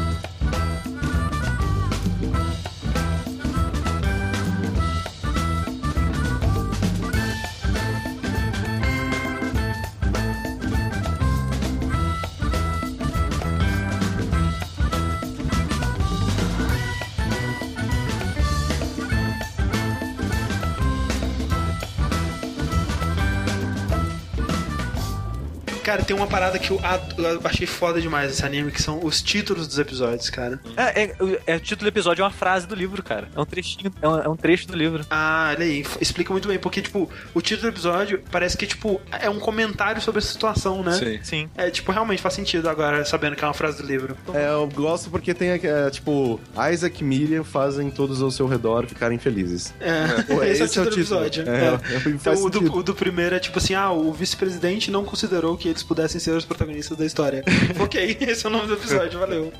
Speaker 3: Cara, tem uma parada que eu, eu achei foda demais esse anime, que são os títulos dos episódios, cara.
Speaker 2: É, é- é- o título do episódio é uma frase do livro, cara. É um trechinho, é um, é um trecho do livro.
Speaker 3: Ah, olha aí, explica muito bem, porque, tipo, o título do episódio parece que, tipo, é um comentário sobre a situação, né?
Speaker 1: Sim.
Speaker 2: Sim.
Speaker 3: É, tipo, realmente faz sentido agora, sabendo que é uma frase do livro.
Speaker 4: É, eu gosto porque tem, é, tipo, Isaac e Miriam fazem todos ao seu redor ficarem felizes.
Speaker 3: É,
Speaker 4: Pô,
Speaker 3: esse, é o título do episódio.
Speaker 4: É,
Speaker 3: É.
Speaker 4: é,
Speaker 3: Então, o, do, o do primeiro é tipo assim: ah, o vice-presidente não considerou que eles eles pudessem ser os protagonistas da história. ok, esse é o nome do episódio, valeu.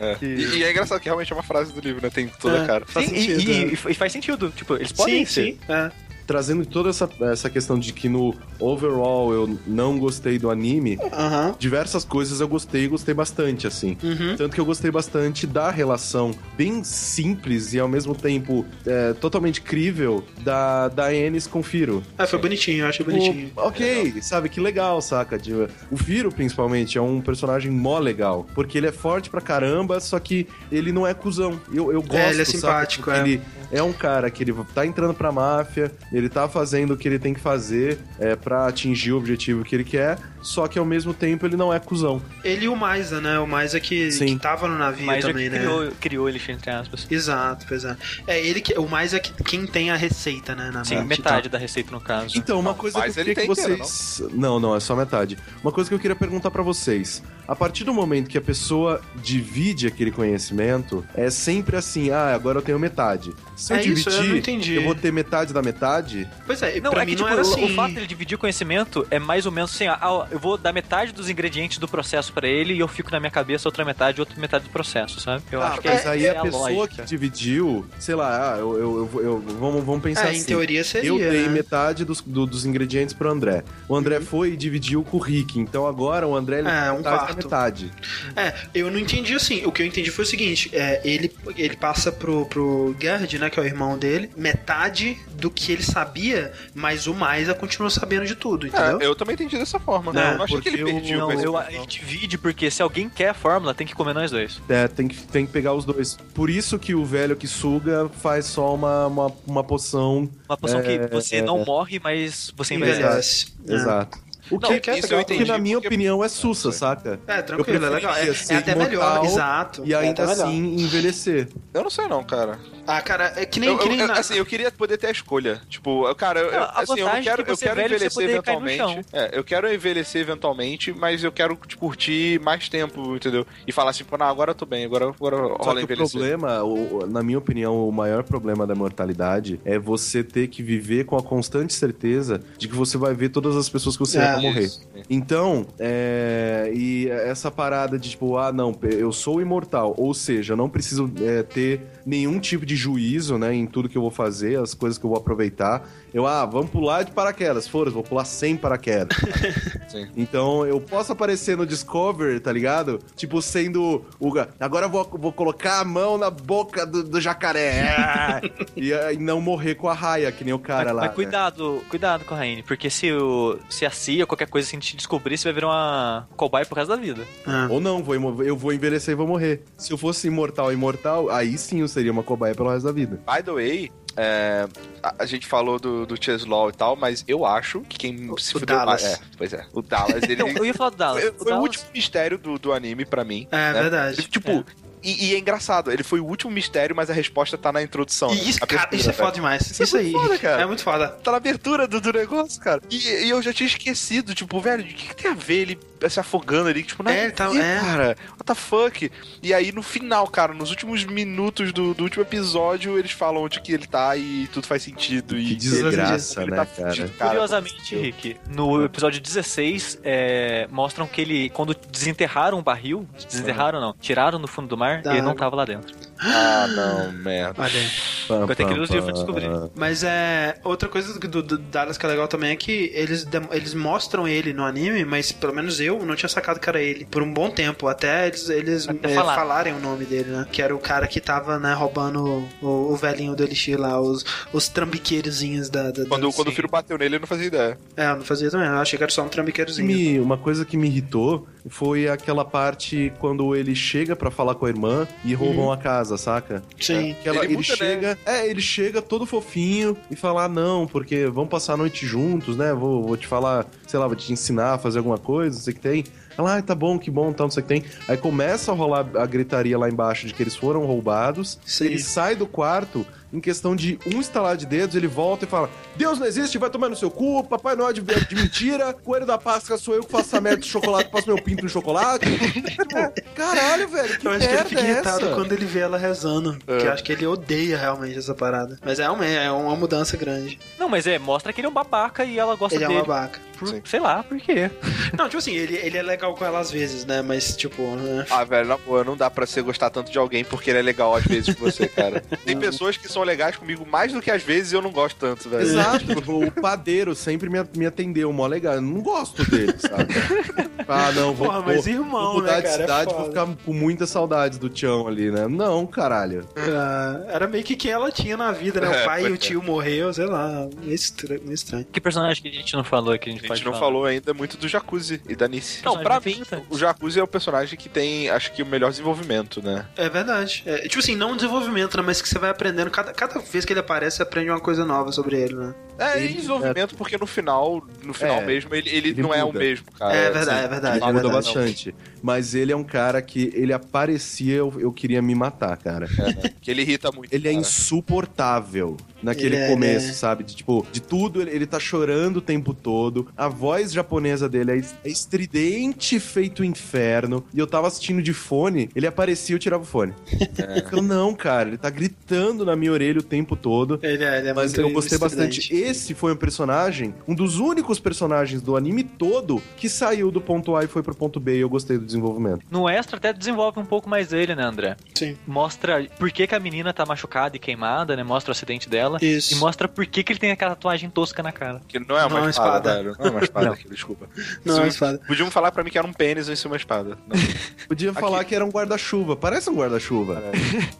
Speaker 1: É. E, e é engraçado que realmente é uma frase do livro, né? Tem toda a
Speaker 3: É.
Speaker 1: cara.
Speaker 3: Faz
Speaker 2: Sim,
Speaker 3: sentido,
Speaker 2: e,
Speaker 3: é.
Speaker 2: e- e faz sentido. Tipo, eles podem
Speaker 3: sim,
Speaker 2: ser.
Speaker 3: sim. É.
Speaker 4: Trazendo toda essa, essa questão de que no overall eu não gostei do anime,
Speaker 3: Aham.
Speaker 4: diversas coisas eu gostei e gostei bastante, assim.
Speaker 3: Uhum.
Speaker 4: Tanto que eu gostei bastante da relação bem simples e ao mesmo tempo é, totalmente crível da, da Ennis com o Firo.
Speaker 3: Ah, foi bonitinho, eu achei bonitinho.
Speaker 4: Tipo, ok, sabe, que legal, saca? De- O Firo, principalmente, é um personagem mó legal. Porque ele é forte pra caramba, só que ele não é cuzão. Eu, eu gosto,
Speaker 3: ele é
Speaker 4: saca?
Speaker 3: simpático,
Speaker 4: Porque
Speaker 3: é.
Speaker 4: Ele é um cara que ele tá entrando pra máfia, ele tá fazendo o que ele tem que fazer é, pra atingir o objetivo que ele quer, só que ao mesmo tempo ele não é cuzão.
Speaker 3: Ele e o Maisa, né? O Maisa que,
Speaker 4: Sim.
Speaker 3: que tava no navio
Speaker 2: Mas
Speaker 3: também,
Speaker 2: que
Speaker 3: né?
Speaker 2: criou, criou ele, entre aspas.
Speaker 3: Exato, pois é. É ele que. O Maisa é que, quem tem a receita, né? Na
Speaker 2: Sim, metade da receita no caso.
Speaker 4: Então, uma
Speaker 1: Não,
Speaker 4: coisa que eu queria que
Speaker 1: tem inteira,
Speaker 4: vocês. não? não, é só metade. Uma coisa que eu queria perguntar pra vocês. A partir do momento que a pessoa divide aquele conhecimento, é sempre assim: ah, agora eu tenho metade. Se eu
Speaker 3: É
Speaker 4: dividir,
Speaker 3: isso, eu não entendi.
Speaker 4: eu vou ter metade da metade.
Speaker 3: Pois é,
Speaker 2: Não,
Speaker 3: pra
Speaker 2: é
Speaker 3: mim
Speaker 2: que,
Speaker 3: não
Speaker 2: tipo,
Speaker 3: era
Speaker 2: o-
Speaker 3: assim.
Speaker 2: o fato dele dividir o conhecimento é mais ou menos assim, ah, ah, eu vou dar metade dos ingredientes do processo pra ele e eu fico na minha cabeça outra metade, outra metade do processo, sabe? Eu
Speaker 4: ah,
Speaker 2: acho que
Speaker 4: mas
Speaker 2: é,
Speaker 4: aí
Speaker 2: é
Speaker 4: a pessoa
Speaker 2: lógica.
Speaker 4: que dividiu, sei lá, ah, eu, eu, eu- eu- vamos, vamos pensar
Speaker 3: É,
Speaker 4: assim.
Speaker 3: em teoria seria.
Speaker 4: Eu dei
Speaker 3: né?
Speaker 4: metade dos, do- dos ingredientes pro André. O André foi e dividiu com o Rick. Então agora o André ele
Speaker 3: É, um
Speaker 4: da
Speaker 3: quarto.
Speaker 4: Metade.
Speaker 3: É, eu não entendi assim. O que eu entendi foi o seguinte: é, ele, ele passa pro, pro Gerd, né, que é o irmão dele, metade do que ele sabia, mas o Maisa continua sabendo de tudo, entendeu?
Speaker 1: É, eu também entendi dessa forma.
Speaker 3: Não,
Speaker 1: eu não achei que ele
Speaker 4: eu-
Speaker 2: Não, eu, ele divide porque se alguém quer a fórmula, tem que comer nós dois.
Speaker 4: É, tem que, tem que pegar os dois. Por isso que o velho que suga faz só uma, uma, uma poção.
Speaker 2: Uma poção
Speaker 4: É,
Speaker 2: que você
Speaker 4: é,
Speaker 2: não
Speaker 4: é.
Speaker 2: morre, mas você envelhece.
Speaker 3: É.
Speaker 4: Exato. O que,
Speaker 3: Não,
Speaker 4: é
Speaker 3: que é
Speaker 1: isso
Speaker 3: legal
Speaker 1: eu
Speaker 4: que, na minha
Speaker 1: porque-
Speaker 4: opinião, é sussa, saca?
Speaker 3: É, tranquilo, é legal. É, é até melhor, exato.
Speaker 4: E
Speaker 3: é
Speaker 4: ainda
Speaker 3: melhor.
Speaker 4: assim envelhecer.
Speaker 1: Eu não sei não, cara.
Speaker 3: Ah, cara, é que nem.
Speaker 1: Eu,
Speaker 3: que nem
Speaker 1: eu-
Speaker 3: na-
Speaker 1: assim, eu queria poder ter a escolha. Tipo, cara, eu, assim, eu não
Speaker 2: vantagem
Speaker 1: quero,
Speaker 2: é que
Speaker 1: eu
Speaker 2: você
Speaker 1: quero
Speaker 2: velho,
Speaker 1: envelhecer eventualmente. É, eu quero envelhecer eventualmente, mas eu quero tipo, curtir mais tempo, entendeu? E falar assim, pô, não, agora eu tô bem, agora, agora
Speaker 4: Só
Speaker 1: rola
Speaker 4: que o
Speaker 1: envelhecer.
Speaker 4: problema, o- o- na minha opinião, o maior problema da mortalidade é você ter que viver com a constante certeza de que você vai ver todas as pessoas que você
Speaker 3: É,
Speaker 4: morrer.
Speaker 1: Isso.
Speaker 4: Então, é, e essa parada de tipo, ah, não, eu sou imortal, ou seja, não preciso é, ter nenhum tipo de juízo, né, em tudo que eu vou fazer, as coisas que eu vou aproveitar. Eu, ah, vamos pular de paraquedas, foda vou pular sem paraquedas.
Speaker 1: Sim.
Speaker 4: Então, eu posso aparecer no Discover, tá ligado? Tipo, sendo o. Agora eu vou, vou colocar a mão na boca do, do jacaré. E, ah, e não morrer com a raia, que nem o cara
Speaker 2: mas,
Speaker 4: lá.
Speaker 2: mas
Speaker 4: né?
Speaker 2: cuidado, cuidado com a Raine, porque se, o, se a CIA, qualquer coisa assim te descobrir, você vai virar uma cobaia pro resto da vida.
Speaker 3: Ah.
Speaker 4: Ou não, vou, eu vou envelhecer e vou morrer. Se eu fosse imortal, imortal, aí sim eu seria uma cobaia pelo resto da vida.
Speaker 1: By the way, é, a, a gente falou do, do Cheslaw e tal, mas eu acho que quem se
Speaker 3: o
Speaker 1: fudeu
Speaker 3: Dallas.
Speaker 1: mais- É, pois é. O Dallas, ele.
Speaker 2: Eu ia falar do Dallas.
Speaker 1: foi
Speaker 2: O
Speaker 1: foi o
Speaker 2: Dallas-
Speaker 1: último mistério do, do anime pra mim.
Speaker 3: É
Speaker 1: né?
Speaker 3: verdade.
Speaker 1: Tipo, E, e é engraçado, ele foi o último mistério, mas a resposta tá na introdução. né?
Speaker 3: E isso,
Speaker 1: A
Speaker 3: cara, isso é foda demais.
Speaker 1: Isso
Speaker 3: Isso,
Speaker 1: é
Speaker 3: aí.
Speaker 1: foda, cara.
Speaker 3: É muito foda.
Speaker 1: Tá na abertura do, do negócio, cara. E, e eu já tinha esquecido, tipo, velho, o que, que tem a ver ele se afogando ali? Tipo, não
Speaker 3: É, ele tá- é.
Speaker 1: cara. What the fuck? E aí, no final, cara, nos últimos minutos do, do último episódio, eles falam onde que ele tá e tudo faz sentido.
Speaker 4: Que
Speaker 1: e
Speaker 4: desgraça,
Speaker 1: ele
Speaker 4: né,
Speaker 1: tá
Speaker 4: cara?
Speaker 1: fudido, cara.
Speaker 2: Curiosamente, Rick, no episódio 16, é, mostram que ele, quando desenterraram o barril, desenterraram não, tiraram no fundo do mar,
Speaker 3: Da
Speaker 2: ele não tava lá dentro.
Speaker 1: Ah, não, merda.
Speaker 3: Olha
Speaker 2: Vai ter que ler os livros pra descobrir.
Speaker 3: Mas é. Outra coisa do, do, Dallas que é legal também é que eles, eles mostram ele no anime, mas pelo menos eu não tinha sacado que era ele por um bom tempo. Até eles, eles
Speaker 2: Até
Speaker 3: é,
Speaker 2: falar.
Speaker 3: falarem o nome dele, né? Que era o cara que tava, né, roubando o, o velhinho do Elixir lá, os, os trambiqueirozinhos da. da
Speaker 1: Quando,
Speaker 3: da-
Speaker 1: quando o filho bateu nele, eu não fazia ideia.
Speaker 3: É, eu não fazia também. Eu achei que era só um trambiqueirozinho.
Speaker 4: Me- uma coisa que me irritou foi aquela parte quando ele chega pra falar com a irmã e roubam a casa, saca?
Speaker 3: Sim.
Speaker 4: Que ela-
Speaker 1: Ele
Speaker 4: ele,
Speaker 1: muda, né?
Speaker 4: É, ele chega todo fofinho e fala: ah, não, porque vamos passar a noite juntos, né? Vou, vou te falar, sei lá, vou te ensinar a fazer alguma coisa, não sei o que tem. Ela, ah, tá bom, que bom, tal, não sei o que tem. Aí começa a rolar a gritaria lá embaixo de que eles foram roubados.
Speaker 3: Sim.
Speaker 4: Ele sai do quarto em questão de um estalar de dedos, ele volta e fala: Deus não existe, vai tomar no seu cu, Papai Noel de, de mentira, Coelho da Páscoa sou eu que faço essa merda de chocolate, passo meu pinto em chocolate. tipo, caralho, velho, que
Speaker 3: Eu acho que ele fica
Speaker 4: é
Speaker 3: irritado
Speaker 4: essa?
Speaker 3: quando ele vê ela rezando. Porque eu acho que ele odeia realmente essa parada. Mas é uma, é uma mudança grande.
Speaker 2: Não, mas é, mostra que ele é um babaca e ela gosta
Speaker 3: Ele é
Speaker 2: dele.
Speaker 3: uma babaca.
Speaker 2: Por- sei lá, por quê?
Speaker 3: Não, tipo assim, ele, ele é legal com ela às vezes, né? Mas, tipo. né?
Speaker 1: Ah, velho, na boa, não dá pra você gostar tanto de alguém porque ele é legal às vezes com você, cara. Tem pessoas que são legais comigo mais do que às vezes e eu não gosto tanto, velho.
Speaker 4: Exato, tipo, o padeiro sempre me, me atendeu, mó legal. Eu não gosto dele, sabe? Ah, não, vou,
Speaker 3: Porra, mas
Speaker 4: vou-
Speaker 3: irmão,
Speaker 4: vou mudar
Speaker 3: né,
Speaker 4: de
Speaker 3: cara? É
Speaker 4: cidade, vou
Speaker 3: foda.
Speaker 4: ficar com muitas saudades do Tião ali, né? Não, caralho.
Speaker 3: Ah, era meio que quem ela tinha na vida, né? O
Speaker 1: É,
Speaker 3: pai e
Speaker 1: pois
Speaker 3: o
Speaker 1: é.
Speaker 3: tio morreu, sei lá. Meio estranho. Meio estranho.
Speaker 2: Que personagem que a gente não falou que a gente,
Speaker 1: A gente não
Speaker 2: falar?
Speaker 1: falou ainda muito do Jacuzzi e da Nice. Não, pra mim, o Jacuzzi é o personagem que tem, acho que, o melhor desenvolvimento, né?
Speaker 3: É verdade. É, tipo assim, não um desenvolvimento, né? Mas que você vai aprendendo. Cada, cada vez que ele aparece, você aprende uma coisa nova sobre ele, né?
Speaker 1: É,
Speaker 4: Ele-
Speaker 1: e desenvolvimento porque no final, no final
Speaker 4: É,
Speaker 1: mesmo, ele, ele,
Speaker 4: ele
Speaker 1: não é o
Speaker 4: muda.
Speaker 1: mesmo, cara.
Speaker 3: é verdade,
Speaker 1: assim,
Speaker 3: é verdade.
Speaker 4: Ele
Speaker 3: é
Speaker 4: muda
Speaker 3: verdade.
Speaker 4: bastante. Mas ele é um cara que ele aparecia, eu, eu queria me matar, cara.
Speaker 1: Que ele irrita muito.
Speaker 4: Ele é
Speaker 1: cara.
Speaker 4: insuportável naquele
Speaker 3: Ele é-
Speaker 4: começo,
Speaker 3: ele é-
Speaker 4: sabe? De, tipo, de tudo, ele, ele tá chorando o tempo todo. A voz japonesa dele é, es- é estridente feito inferno. E eu tava assistindo de fone, ele aparecia e eu tirava o fone. Eu, não, cara, ele tá gritando na minha orelha o tempo todo.
Speaker 3: Ele é, ele é
Speaker 4: Mas
Speaker 3: muito
Speaker 4: eu gostei bastante. Esse foi um personagem, um dos únicos personagens do anime todo que saiu do ponto A e foi pro ponto B e eu gostei do desenvolvimento.
Speaker 2: No extra até desenvolve um pouco mais dele, né, André?
Speaker 3: Sim.
Speaker 2: Mostra por que, que a menina tá machucada e queimada, né? Mostra o acidente dela.
Speaker 3: Isso.
Speaker 2: E mostra por que, que ele tem aquela tatuagem tosca na cara.
Speaker 1: Que não é uma
Speaker 3: Não, é
Speaker 1: espada,
Speaker 3: espada.
Speaker 1: Não é uma espada aquilo, desculpa.
Speaker 3: Não, é espada.
Speaker 1: Podiam falar pra mim que era um pênis em cima uma espada. Não.
Speaker 4: Podia falar que era um guarda-chuva, parece um guarda-chuva.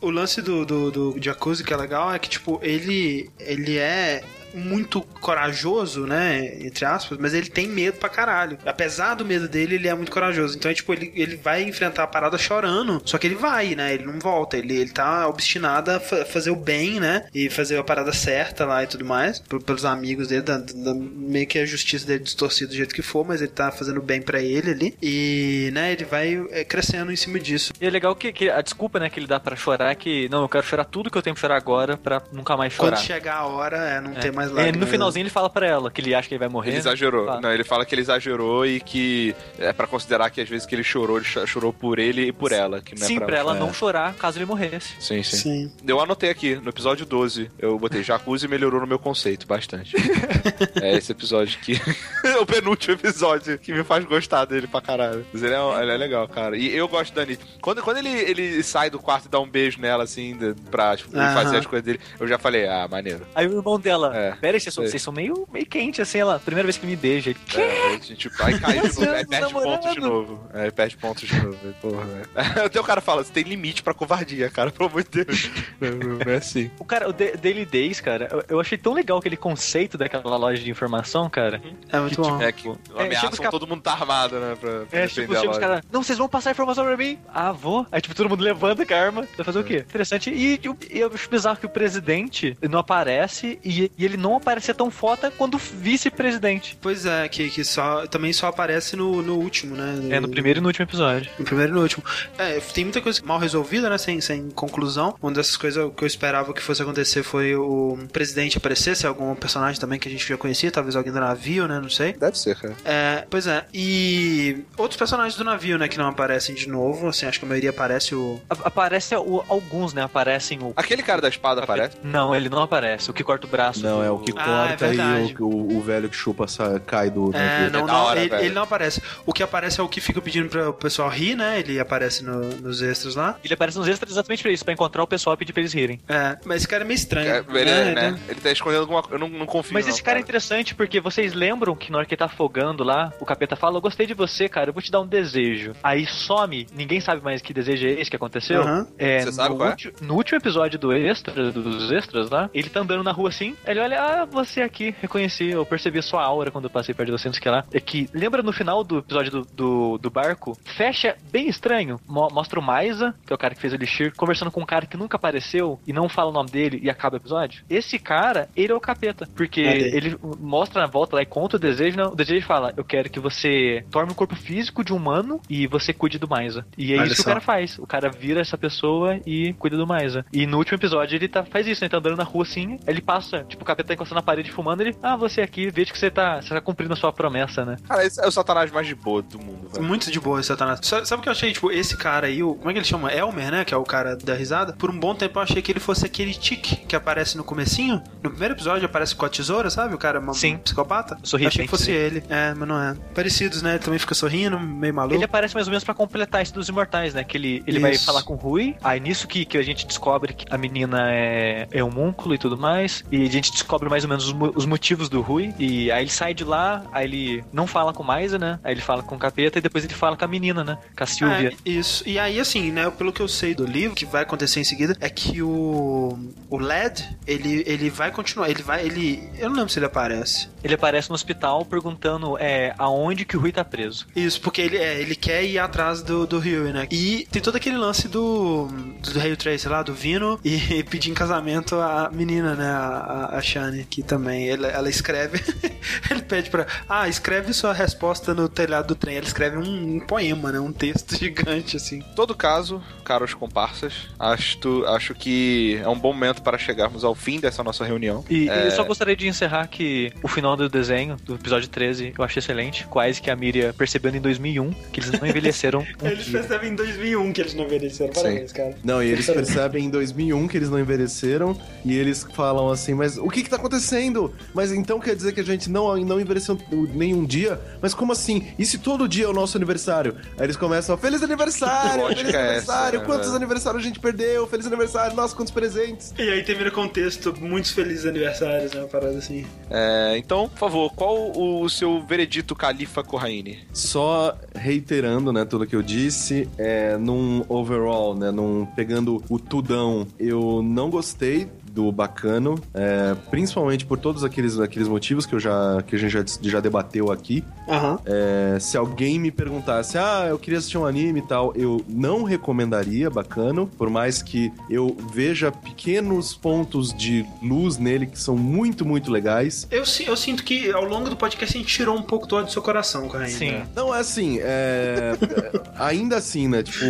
Speaker 3: O lance do, do, do Jacuzzi que é legal é que, tipo, ele, ele é muito corajoso, né? Entre aspas, mas ele tem medo pra caralho. Apesar do medo dele, ele é muito corajoso. Então, é, tipo, ele, ele vai enfrentar a parada chorando. Só que ele vai, né? Ele não volta. Ele, ele tá obstinado a fa- fazer o bem, né? E fazer a parada certa lá e tudo mais. pelos amigos dele, da, da- meio que a justiça dele distorcida do jeito que for, mas ele tá fazendo bem pra ele ali. E, né, ele vai é, crescendo em cima disso.
Speaker 2: E é legal que, que a desculpa, né, que ele dá pra chorar é que, não, eu quero chorar tudo que eu tenho pra chorar agora pra nunca mais chorar.
Speaker 3: Quando chegar a hora, é, não
Speaker 2: É.
Speaker 3: ter mais
Speaker 2: E
Speaker 3: lágrimas.
Speaker 2: no finalzinho ele fala pra ela que ele acha que ele vai morrer.
Speaker 1: Ele exagerou.
Speaker 2: Fala.
Speaker 1: Não, ele fala que ele exagerou e que é pra considerar que às vezes que ele chorou, ele cho- chorou por ele e por ela. Que não é
Speaker 2: Sim,
Speaker 1: pra,
Speaker 2: pra ela
Speaker 4: é.
Speaker 2: não chorar caso ele morresse.
Speaker 1: Sim, sim,
Speaker 3: Sim.
Speaker 1: Eu anotei aqui, no episódio 12, eu botei Jacuzzi melhorou no meu conceito bastante. é esse episódio que. o penúltimo episódio que me faz gostar dele pra caralho. Mas ele é, ele é legal, cara. E eu gosto da Anitta. Quando, quando ele, ele sai do quarto e dá um beijo nela, assim, pra tipo, fazer as coisas dele, eu já falei, ah, maneiro.
Speaker 2: Aí o irmão dela,
Speaker 1: É,
Speaker 2: pera aí, vocês são,
Speaker 1: sei.
Speaker 2: vocês são meio, meio quente, assim, ela, primeira vez que me beija. Ele, que?
Speaker 1: É, aí, tipo, aí cai de novo, aí
Speaker 2: Deus,
Speaker 1: perde pontos de novo. Aí perde pontos de novo. aí, Porra, né? Até o cara fala, você tem limite pra covardia, cara, pelo amor de Deus. Não, é assim.
Speaker 2: O cara, o Da- Daily Days, cara, eu, eu achei tão legal aquele conceito daquela loja de informação, cara.
Speaker 3: É muito bom.
Speaker 1: É que ameaçam,
Speaker 2: cap-
Speaker 1: todo mundo tá armado, né? Pra, pra
Speaker 2: É,
Speaker 1: defender
Speaker 2: tipo,
Speaker 1: a
Speaker 2: chega os
Speaker 1: loja.
Speaker 2: caras, não, vocês vão passar informação pra mim? Ah, vou. Aí, tipo, todo mundo levanta com a arma. Vai fazer o quê? Interessante. E, eu- e eu acho bizarro que o presidente não aparece e, e ele não aparecer tão foda quando vice-presidente.
Speaker 3: Pois é, que, que só, também só aparece no, no último, né?
Speaker 2: É, no primeiro e no último episódio.
Speaker 3: No primeiro e no último. É, tem muita coisa mal resolvida, né? Sem, sem conclusão. Uma dessas coisas que eu esperava que fosse acontecer foi o presidente aparecer, se algum personagem também que a gente já conhecia, talvez alguém do navio, né? Não sei.
Speaker 1: Deve ser, cara.
Speaker 3: É, pois é. E outros personagens do navio, né, que não aparecem de novo. Assim, acho que a maioria aparece o.
Speaker 2: A- Aparece o- alguns, né? Aparecem o.
Speaker 1: Aquele cara da espada aparece?
Speaker 2: Não, ele não aparece. O que corta o braço.
Speaker 4: Não, é o que
Speaker 3: Ah, é
Speaker 4: corta
Speaker 3: verdade.
Speaker 4: e o, o, o velho que chupa sa- cai do.
Speaker 3: É,
Speaker 4: do-
Speaker 3: não,
Speaker 1: da
Speaker 3: não,
Speaker 1: hora,
Speaker 3: ele, ele não aparece. O que aparece é o que fica pedindo para o pessoal rir, né? Ele aparece no- nos extras lá.
Speaker 2: Ele aparece nos extras exatamente pra isso, pra encontrar o pessoal e pedir pra eles rirem.
Speaker 3: É, mas esse cara é meio estranho.
Speaker 1: É, ele,
Speaker 3: né?
Speaker 1: né? ele tá escondendo alguma coisa. Eu não, não confio.
Speaker 2: Mas
Speaker 1: não,
Speaker 2: esse cara é interessante porque vocês lembram que na hora que ele tá afogando lá, o capeta fala: Eu gostei de você, cara, eu vou te dar um desejo. Aí some, ninguém sabe mais que desejo é esse que aconteceu.
Speaker 3: Aham.
Speaker 2: É,
Speaker 1: Você sabe
Speaker 2: no,
Speaker 1: qual é?
Speaker 2: no último episódio do extra, dos extras lá, ele tá andando na rua assim, ele olha, ah, você aqui, reconheci, eu percebi a sua aura quando eu passei perto de você, não sei o que lá. É que, lembra no final do episódio do, do, do barco? Fecha bem estranho. Mo- mostra o Maisa, que é o cara que fez o Elixir, conversando com um cara que nunca apareceu e não fala o nome dele e acaba o episódio. Esse cara, ele é o capeta. Porque
Speaker 3: Cadê?
Speaker 2: ele mostra na volta lá e conta o desejo, não, o desejo fala, eu quero que você torne o corpo físico de um humano e você cuide do Maisa. E é
Speaker 3: Olha
Speaker 2: isso que
Speaker 3: só.
Speaker 2: o cara faz. O cara vira essa pessoa e cuida do Maisa. E no último episódio ele tá, faz isso, né? Ele tá andando na rua assim, ele passa, tipo, o capeta tá encostando na parede fumando, ele, ah, você aqui, vejo que você tá, você tá cumprindo a sua promessa, né?
Speaker 1: Cara, esse é o satanás mais de boa do mundo, velho.
Speaker 3: Muito de boa esse Satanás. Sa- Sabe o que eu achei? Tipo, esse cara aí, o, como é que ele chama? Elmer, né? Que é o cara da risada. Por um bom tempo eu achei que ele fosse aquele tique que aparece no comecinho. No primeiro episódio aparece com a tesoura, sabe? O cara ma-
Speaker 2: Sim.
Speaker 3: psicopata. Eu achei que fosse
Speaker 2: né?
Speaker 3: ele. É, mas não é. Parecidos, né? Ele também fica sorrindo, meio maluco.
Speaker 2: Ele aparece mais ou menos pra completar isso dos imortais, né? Que ele, ele vai falar com o Rui, aí nisso que, que a gente descobre que a menina é, é um múnculo e tudo mais, e a gente descobre mais ou menos os, os motivos do Rui, e aí ele sai de lá, aí ele não fala com o Maisa, né? Aí ele fala com o capeta e depois ele fala com a menina, né? Com a Silvia.
Speaker 3: É, isso. E aí, assim, né, pelo que eu sei do livro, que vai acontecer em seguida, é que o, o Led, ele, ele vai continuar, ele vai, ele, eu não lembro se ele aparece.
Speaker 2: Ele aparece no hospital perguntando é, aonde que o Rui tá preso.
Speaker 3: Isso, porque ele, é, ele quer ir atrás do, do Huey, né? E tem todo aquele lance do, do Ray Trace lá, do Vino, e pedir em casamento a menina, né? A, a, a Shani, que também, ela, ela escreve, ele pede pra, ah, escreve sua resposta no telhado do trem. Ela escreve um, um poema, né? Um texto gigante, assim.
Speaker 1: Em todo caso, caros comparsas, acho, acho que é um bom momento para chegarmos ao fim dessa nossa reunião.
Speaker 2: E,
Speaker 1: É,
Speaker 2: eu só gostaria de encerrar que o final do desenho, do episódio 13, eu achei excelente. Quase que a Miriam percebendo em 2001 que eles não envelheceram um
Speaker 3: Eles
Speaker 2: dia.
Speaker 3: percebem em 2001 que eles não envelheceram. Parabéns, cara.
Speaker 4: Não, e eles percebem em 2001 que eles não envelheceram e eles falam assim, mas o que que tá acontecendo? Mas então quer dizer que a gente não, não envelheceu nenhum dia? Mas como assim? E se todo dia é o nosso aniversário? Aí eles começam, feliz aniversário,
Speaker 1: Que
Speaker 4: feliz
Speaker 1: é
Speaker 4: aniversário,
Speaker 1: essa,
Speaker 4: quantos
Speaker 1: né?
Speaker 4: aniversários a gente perdeu? Feliz aniversário, nossa, quantos presentes.
Speaker 3: E aí termina o texto, muitos felizes aniversários, né? Uma parada assim.
Speaker 1: é, então, por favor, qual o seu veredito Califa Corraine?
Speaker 4: Só reiterando, né, tudo que eu disse, é, num overall, né, num, pegando o tudão, eu não gostei do Bacano, é, principalmente por todos aqueles, aqueles motivos que, eu já, que a gente já, já debateu aqui.
Speaker 3: Aham.
Speaker 4: É, se alguém me perguntasse, ah, eu queria assistir um anime e tal, eu não recomendaria Bacano, por mais que eu veja pequenos pontos de luz nele que são muito, muito legais.
Speaker 3: Eu, eu sinto que ao longo do podcast a gente tirou um pouco do ódio do seu coração, Corraine.
Speaker 2: Sim.
Speaker 4: Não, é assim, é, é, ainda assim, né? Tipo,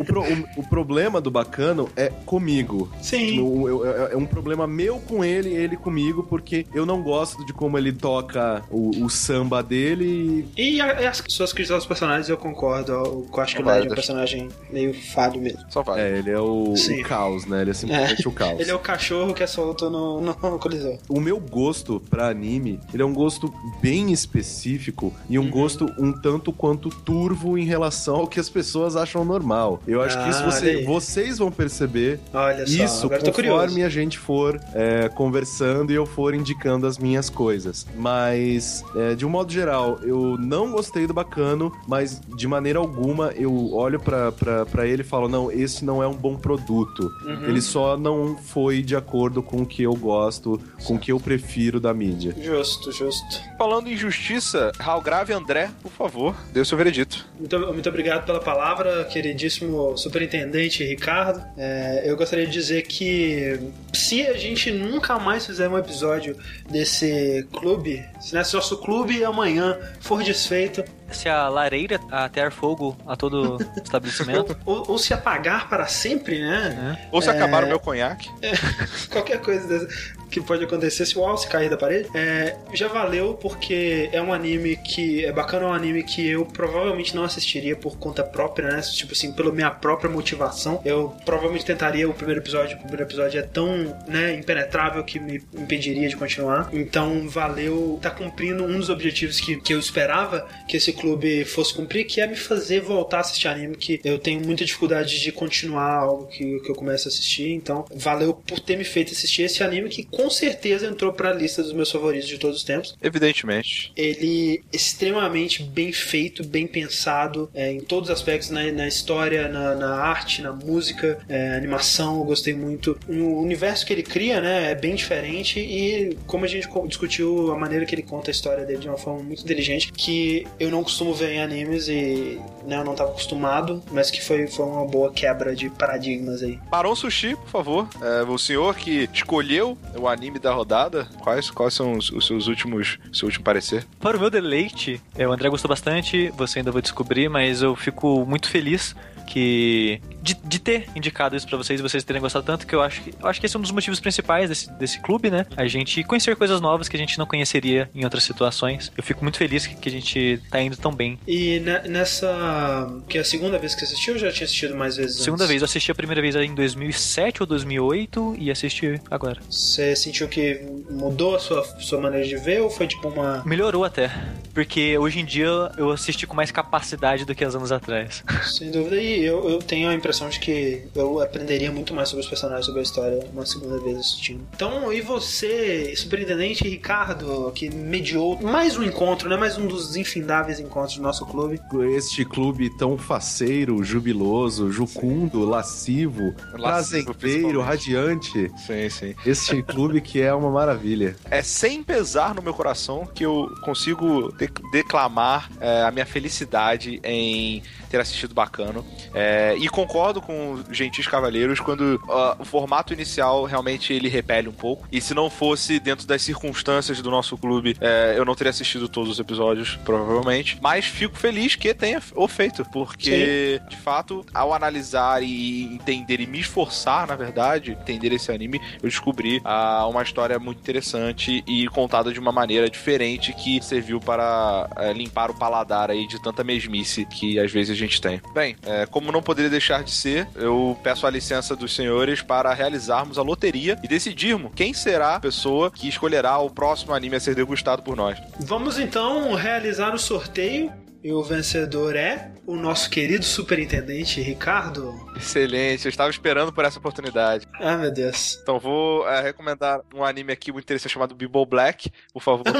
Speaker 4: o, pro- o- o problema do Bacano é comigo.
Speaker 3: Sim.
Speaker 4: Tipo, eu- eu- é um problema meu com ele, ele comigo, porque eu não gosto de como ele toca o, o samba dele.
Speaker 3: E, a- e as suas críticas aos personagens eu concordo. Eu, eu acho que o. Led é um personagem meio falho mesmo.
Speaker 1: Só vai.
Speaker 4: É, ele é o, o caos, né? Ele é simplesmente o caos.
Speaker 3: Ele é o cachorro que é solto no, no, no coliseu.
Speaker 4: O meu gosto pra anime, ele é um gosto bem específico e
Speaker 3: Uhum.
Speaker 4: um gosto um tanto quanto turvo em relação ao que as pessoas acham normal. Eu acho que isso
Speaker 3: Ah,
Speaker 4: você- vocês vão perceber
Speaker 3: Olha só,
Speaker 4: isso
Speaker 3: agora eu tô
Speaker 4: conforme
Speaker 3: curioso.
Speaker 4: a gente for é, conversando e eu for indicando as minhas coisas. Mas, é, de um modo geral, eu não gostei do Bacano, mas de maneira alguma eu olho pra ele e falo: não, esse não é um bom produto.
Speaker 3: Uhum.
Speaker 4: Ele só não foi de acordo com o que eu gosto, com o que eu prefiro da mídia.
Speaker 3: Justo, justo.
Speaker 1: Falando em justiça, Raul Grave André, por favor, dê o seu veredito.
Speaker 3: Muito, muito obrigado pela palavra, queridíssimo superintendente Ricardo. É, eu gostaria de dizer que se a gente nunca mais fizer um episódio desse clube, se né, se nosso clube amanhã for desfeito,
Speaker 2: Se a lareira atear fogo a todo estabelecimento,
Speaker 3: ou, ou se apagar para sempre, né?
Speaker 1: Ou se
Speaker 3: É.
Speaker 1: acabar o meu conhaque.
Speaker 3: Qualquer coisa dessa que pode acontecer se o Alce cair da parede. É, já valeu porque é um anime que é bacana, é um anime que eu provavelmente não assistiria por conta própria, né? Tipo assim, pela minha própria motivação. Eu provavelmente tentaria o primeiro episódio. O primeiro episódio é tão, né, impenetrável que me impediria de continuar. Então valeu, tá cumprindo um dos objetivos que, que eu esperava que esse clube fosse cumprir, que é me fazer voltar a assistir anime, que eu tenho muita dificuldade de continuar algo que, que eu começo a assistir. Então, valeu por ter me feito assistir esse anime, que com certeza entrou pra lista dos meus favoritos de todos os tempos.
Speaker 1: Evidentemente.
Speaker 3: Ele é extremamente bem feito, bem pensado, é, em todos os aspectos, na, na história, na, na, arte, na música, é, animação, eu gostei muito. O universo que ele cria, né, é bem diferente e como a gente discutiu a maneira que ele conta a história dele de uma forma muito inteligente, que eu não costumo ver em animes e né, eu não estava acostumado, mas que foi, foi uma boa quebra de paradigmas aí.
Speaker 1: Barão Sushi, por favor, é, o senhor que escolheu o anime da rodada, quais, quais são os, os seus últimos, seu último parecer?
Speaker 2: Para o meu deleite, é, o André gostou bastante, você ainda vai descobrir, mas eu fico muito feliz que de, de ter indicado isso para vocês e vocês terem gostado tanto, que eu acho que eu acho que esse é um dos motivos principais desse, desse clube, né? A gente conhecer coisas novas que a gente não conheceria em outras situações. Eu fico muito feliz que, que a gente tá indo tão bem.
Speaker 3: E nessa. que é a segunda vez que você assistiu ou já tinha assistido mais vezes?
Speaker 2: Segunda
Speaker 3: antes?
Speaker 2: vez, eu assisti a primeira vez em 2007 ou 2008 e assisti agora.
Speaker 3: Você sentiu que mudou a sua, sua maneira de ver ou foi tipo uma.
Speaker 2: Melhorou até. Porque hoje em dia eu assisti com mais capacidade do que há anos atrás.
Speaker 3: Sem dúvida, e eu, eu tenho a impressão de que eu aprenderia muito mais sobre os personagens, sobre a história, uma segunda vez assistindo. Então, e você, superintendente Ricardo, que mediou mais um encontro, né? Mais um dos infindáveis encontros do nosso clube.
Speaker 4: Este clube tão faceiro, jubiloso, jucundo, lascivo,
Speaker 1: Lascivo,
Speaker 4: prazenteiro, radiante.
Speaker 1: Sim, sim.
Speaker 4: Este clube que é uma maravilha.
Speaker 1: É sem pesar no meu coração que eu consigo de- declamar é, a minha felicidade em ter assistido Bacano. É, e concordo com os Gentis Cavaleiros quando ah, o formato inicial realmente ele repele um pouco. E se não fosse dentro das circunstâncias do nosso clube, é, eu não teria assistido todos os episódios, provavelmente. Mas fico feliz que tenha o feito, porque de fato, ao analisar e entender e me esforçar, na verdade, entender esse anime, eu descobri ah, uma história muito interessante e contada de uma maneira diferente que serviu para eh, limpar o paladar aí de tanta mesmice que às vezes a gente tem. Bem, eh, como não poderia deixar de ser, eu peço a licença dos senhores para realizarmos a loteria e decidirmos quem será a pessoa que escolherá o próximo anime a ser degustado por nós.
Speaker 3: Vamos então realizar o sorteio. E o vencedor é o nosso querido superintendente Ricardo.
Speaker 1: Excelente, eu estava esperando por essa oportunidade.
Speaker 3: Ah, meu Deus.
Speaker 1: Então vou eh, recomendar um anime aqui muito interessante chamado Bible Black, por favor.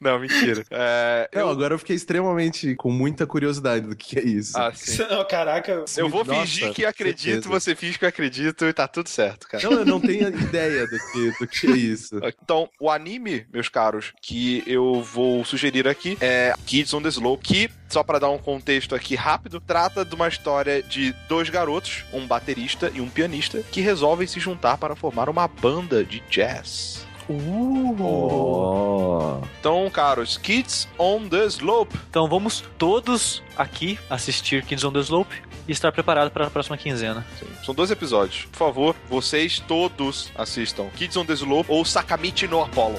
Speaker 1: não, mentira. É,
Speaker 4: Não,
Speaker 1: eu,
Speaker 4: agora eu fiquei extremamente com muita curiosidade do que é isso.
Speaker 1: ah, sim.
Speaker 3: Oh, caraca.
Speaker 1: Eu vou
Speaker 4: Nossa,
Speaker 1: fingir que acredito,
Speaker 4: certeza.
Speaker 1: você finge que eu acredito e tá tudo certo, cara.
Speaker 4: Não, eu não tenho ideia do que, do que é isso.
Speaker 1: Então, o anime, meus caros, que eu vou sugerir aqui é Kids on the Slope, que, só pra dar um contexto aqui rápido, trata de uma história de dois garotos, um baterista e um pianista, que resolvem se juntar para formar uma banda de jazz.
Speaker 4: Oh.
Speaker 1: Então, caros, Kids on the Slope.
Speaker 2: Então vamos todos aqui assistir Kids on the Slope e estar preparado para a próxima quinzena.
Speaker 1: Sim, São dois episódios. Por favor, vocês todos assistam Kids on the Slope ou Sakamichi no Apollo.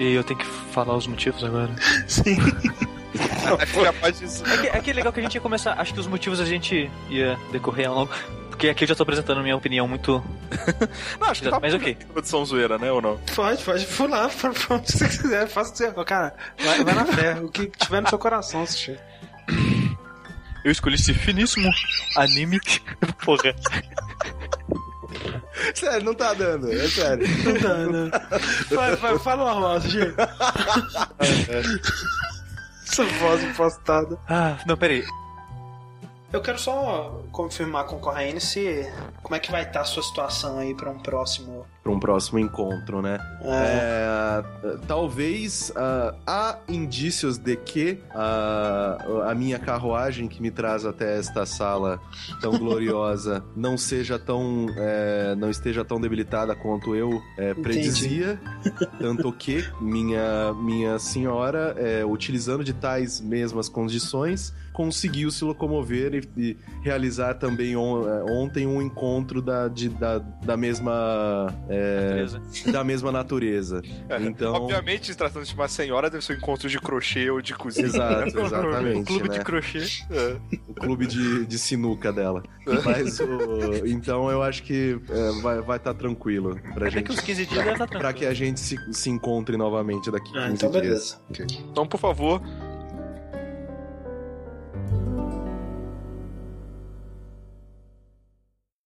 Speaker 2: E eu tenho que falar os motivos agora.
Speaker 3: Sim.
Speaker 1: Isso.
Speaker 2: É que, é que é legal que a gente ia começar. Acho que os motivos a gente ia decorrer ao longo. Porque aqui eu já tô apresentando minha opinião muito.
Speaker 1: Não, acho que tá
Speaker 2: Mas ok.
Speaker 1: Produção zoeira, né, ou não?
Speaker 3: Pode, pode pular pra pra onde você quiser. Faça o que você Cara, vai, vai na fé. O que tiver no seu coração, Sushi.
Speaker 2: Eu escolhi esse finíssimo anime. Porra.
Speaker 4: Sério, não tá dando, é sério.
Speaker 3: Não dá, não. Vai, vai, fala normal, Sushi. Essa voz impostada.
Speaker 2: Ah, não, peraí.
Speaker 3: Eu quero só confirmar com o Corraine se. Como é que vai estar a sua situação aí pra um próximo.
Speaker 4: Pra um próximo encontro, né?
Speaker 3: É,
Speaker 4: É, talvez ah, há indícios de que ah, a minha carruagem que me traz até esta sala tão gloriosa não seja tão é, não esteja tão debilitada quanto eu é, predizia. Tanto que minha minha senhora é, utilizando de tais mesmas condições conseguiu se locomover e, e realizar também on- ontem um encontro da, de- da, da mesma é, da mesma natureza. Então,
Speaker 1: Obviamente, se tratando de uma senhora, deve ser um encontro de crochê ou de cozinha.
Speaker 4: exato, exatamente.
Speaker 2: O clube
Speaker 4: né?
Speaker 2: de crochê.
Speaker 1: É.
Speaker 4: O clube de, de sinuca dela. Mas o- então eu acho que é, vai vai estar tranquilo pra
Speaker 2: Até que
Speaker 4: gente.
Speaker 2: uns 15 dias deve estar
Speaker 4: Pra
Speaker 2: tranquilo.
Speaker 4: que a gente se, se encontre novamente daqui a
Speaker 3: Ah,
Speaker 4: 15
Speaker 3: então
Speaker 4: dias.
Speaker 3: beleza.
Speaker 1: Então, por favor,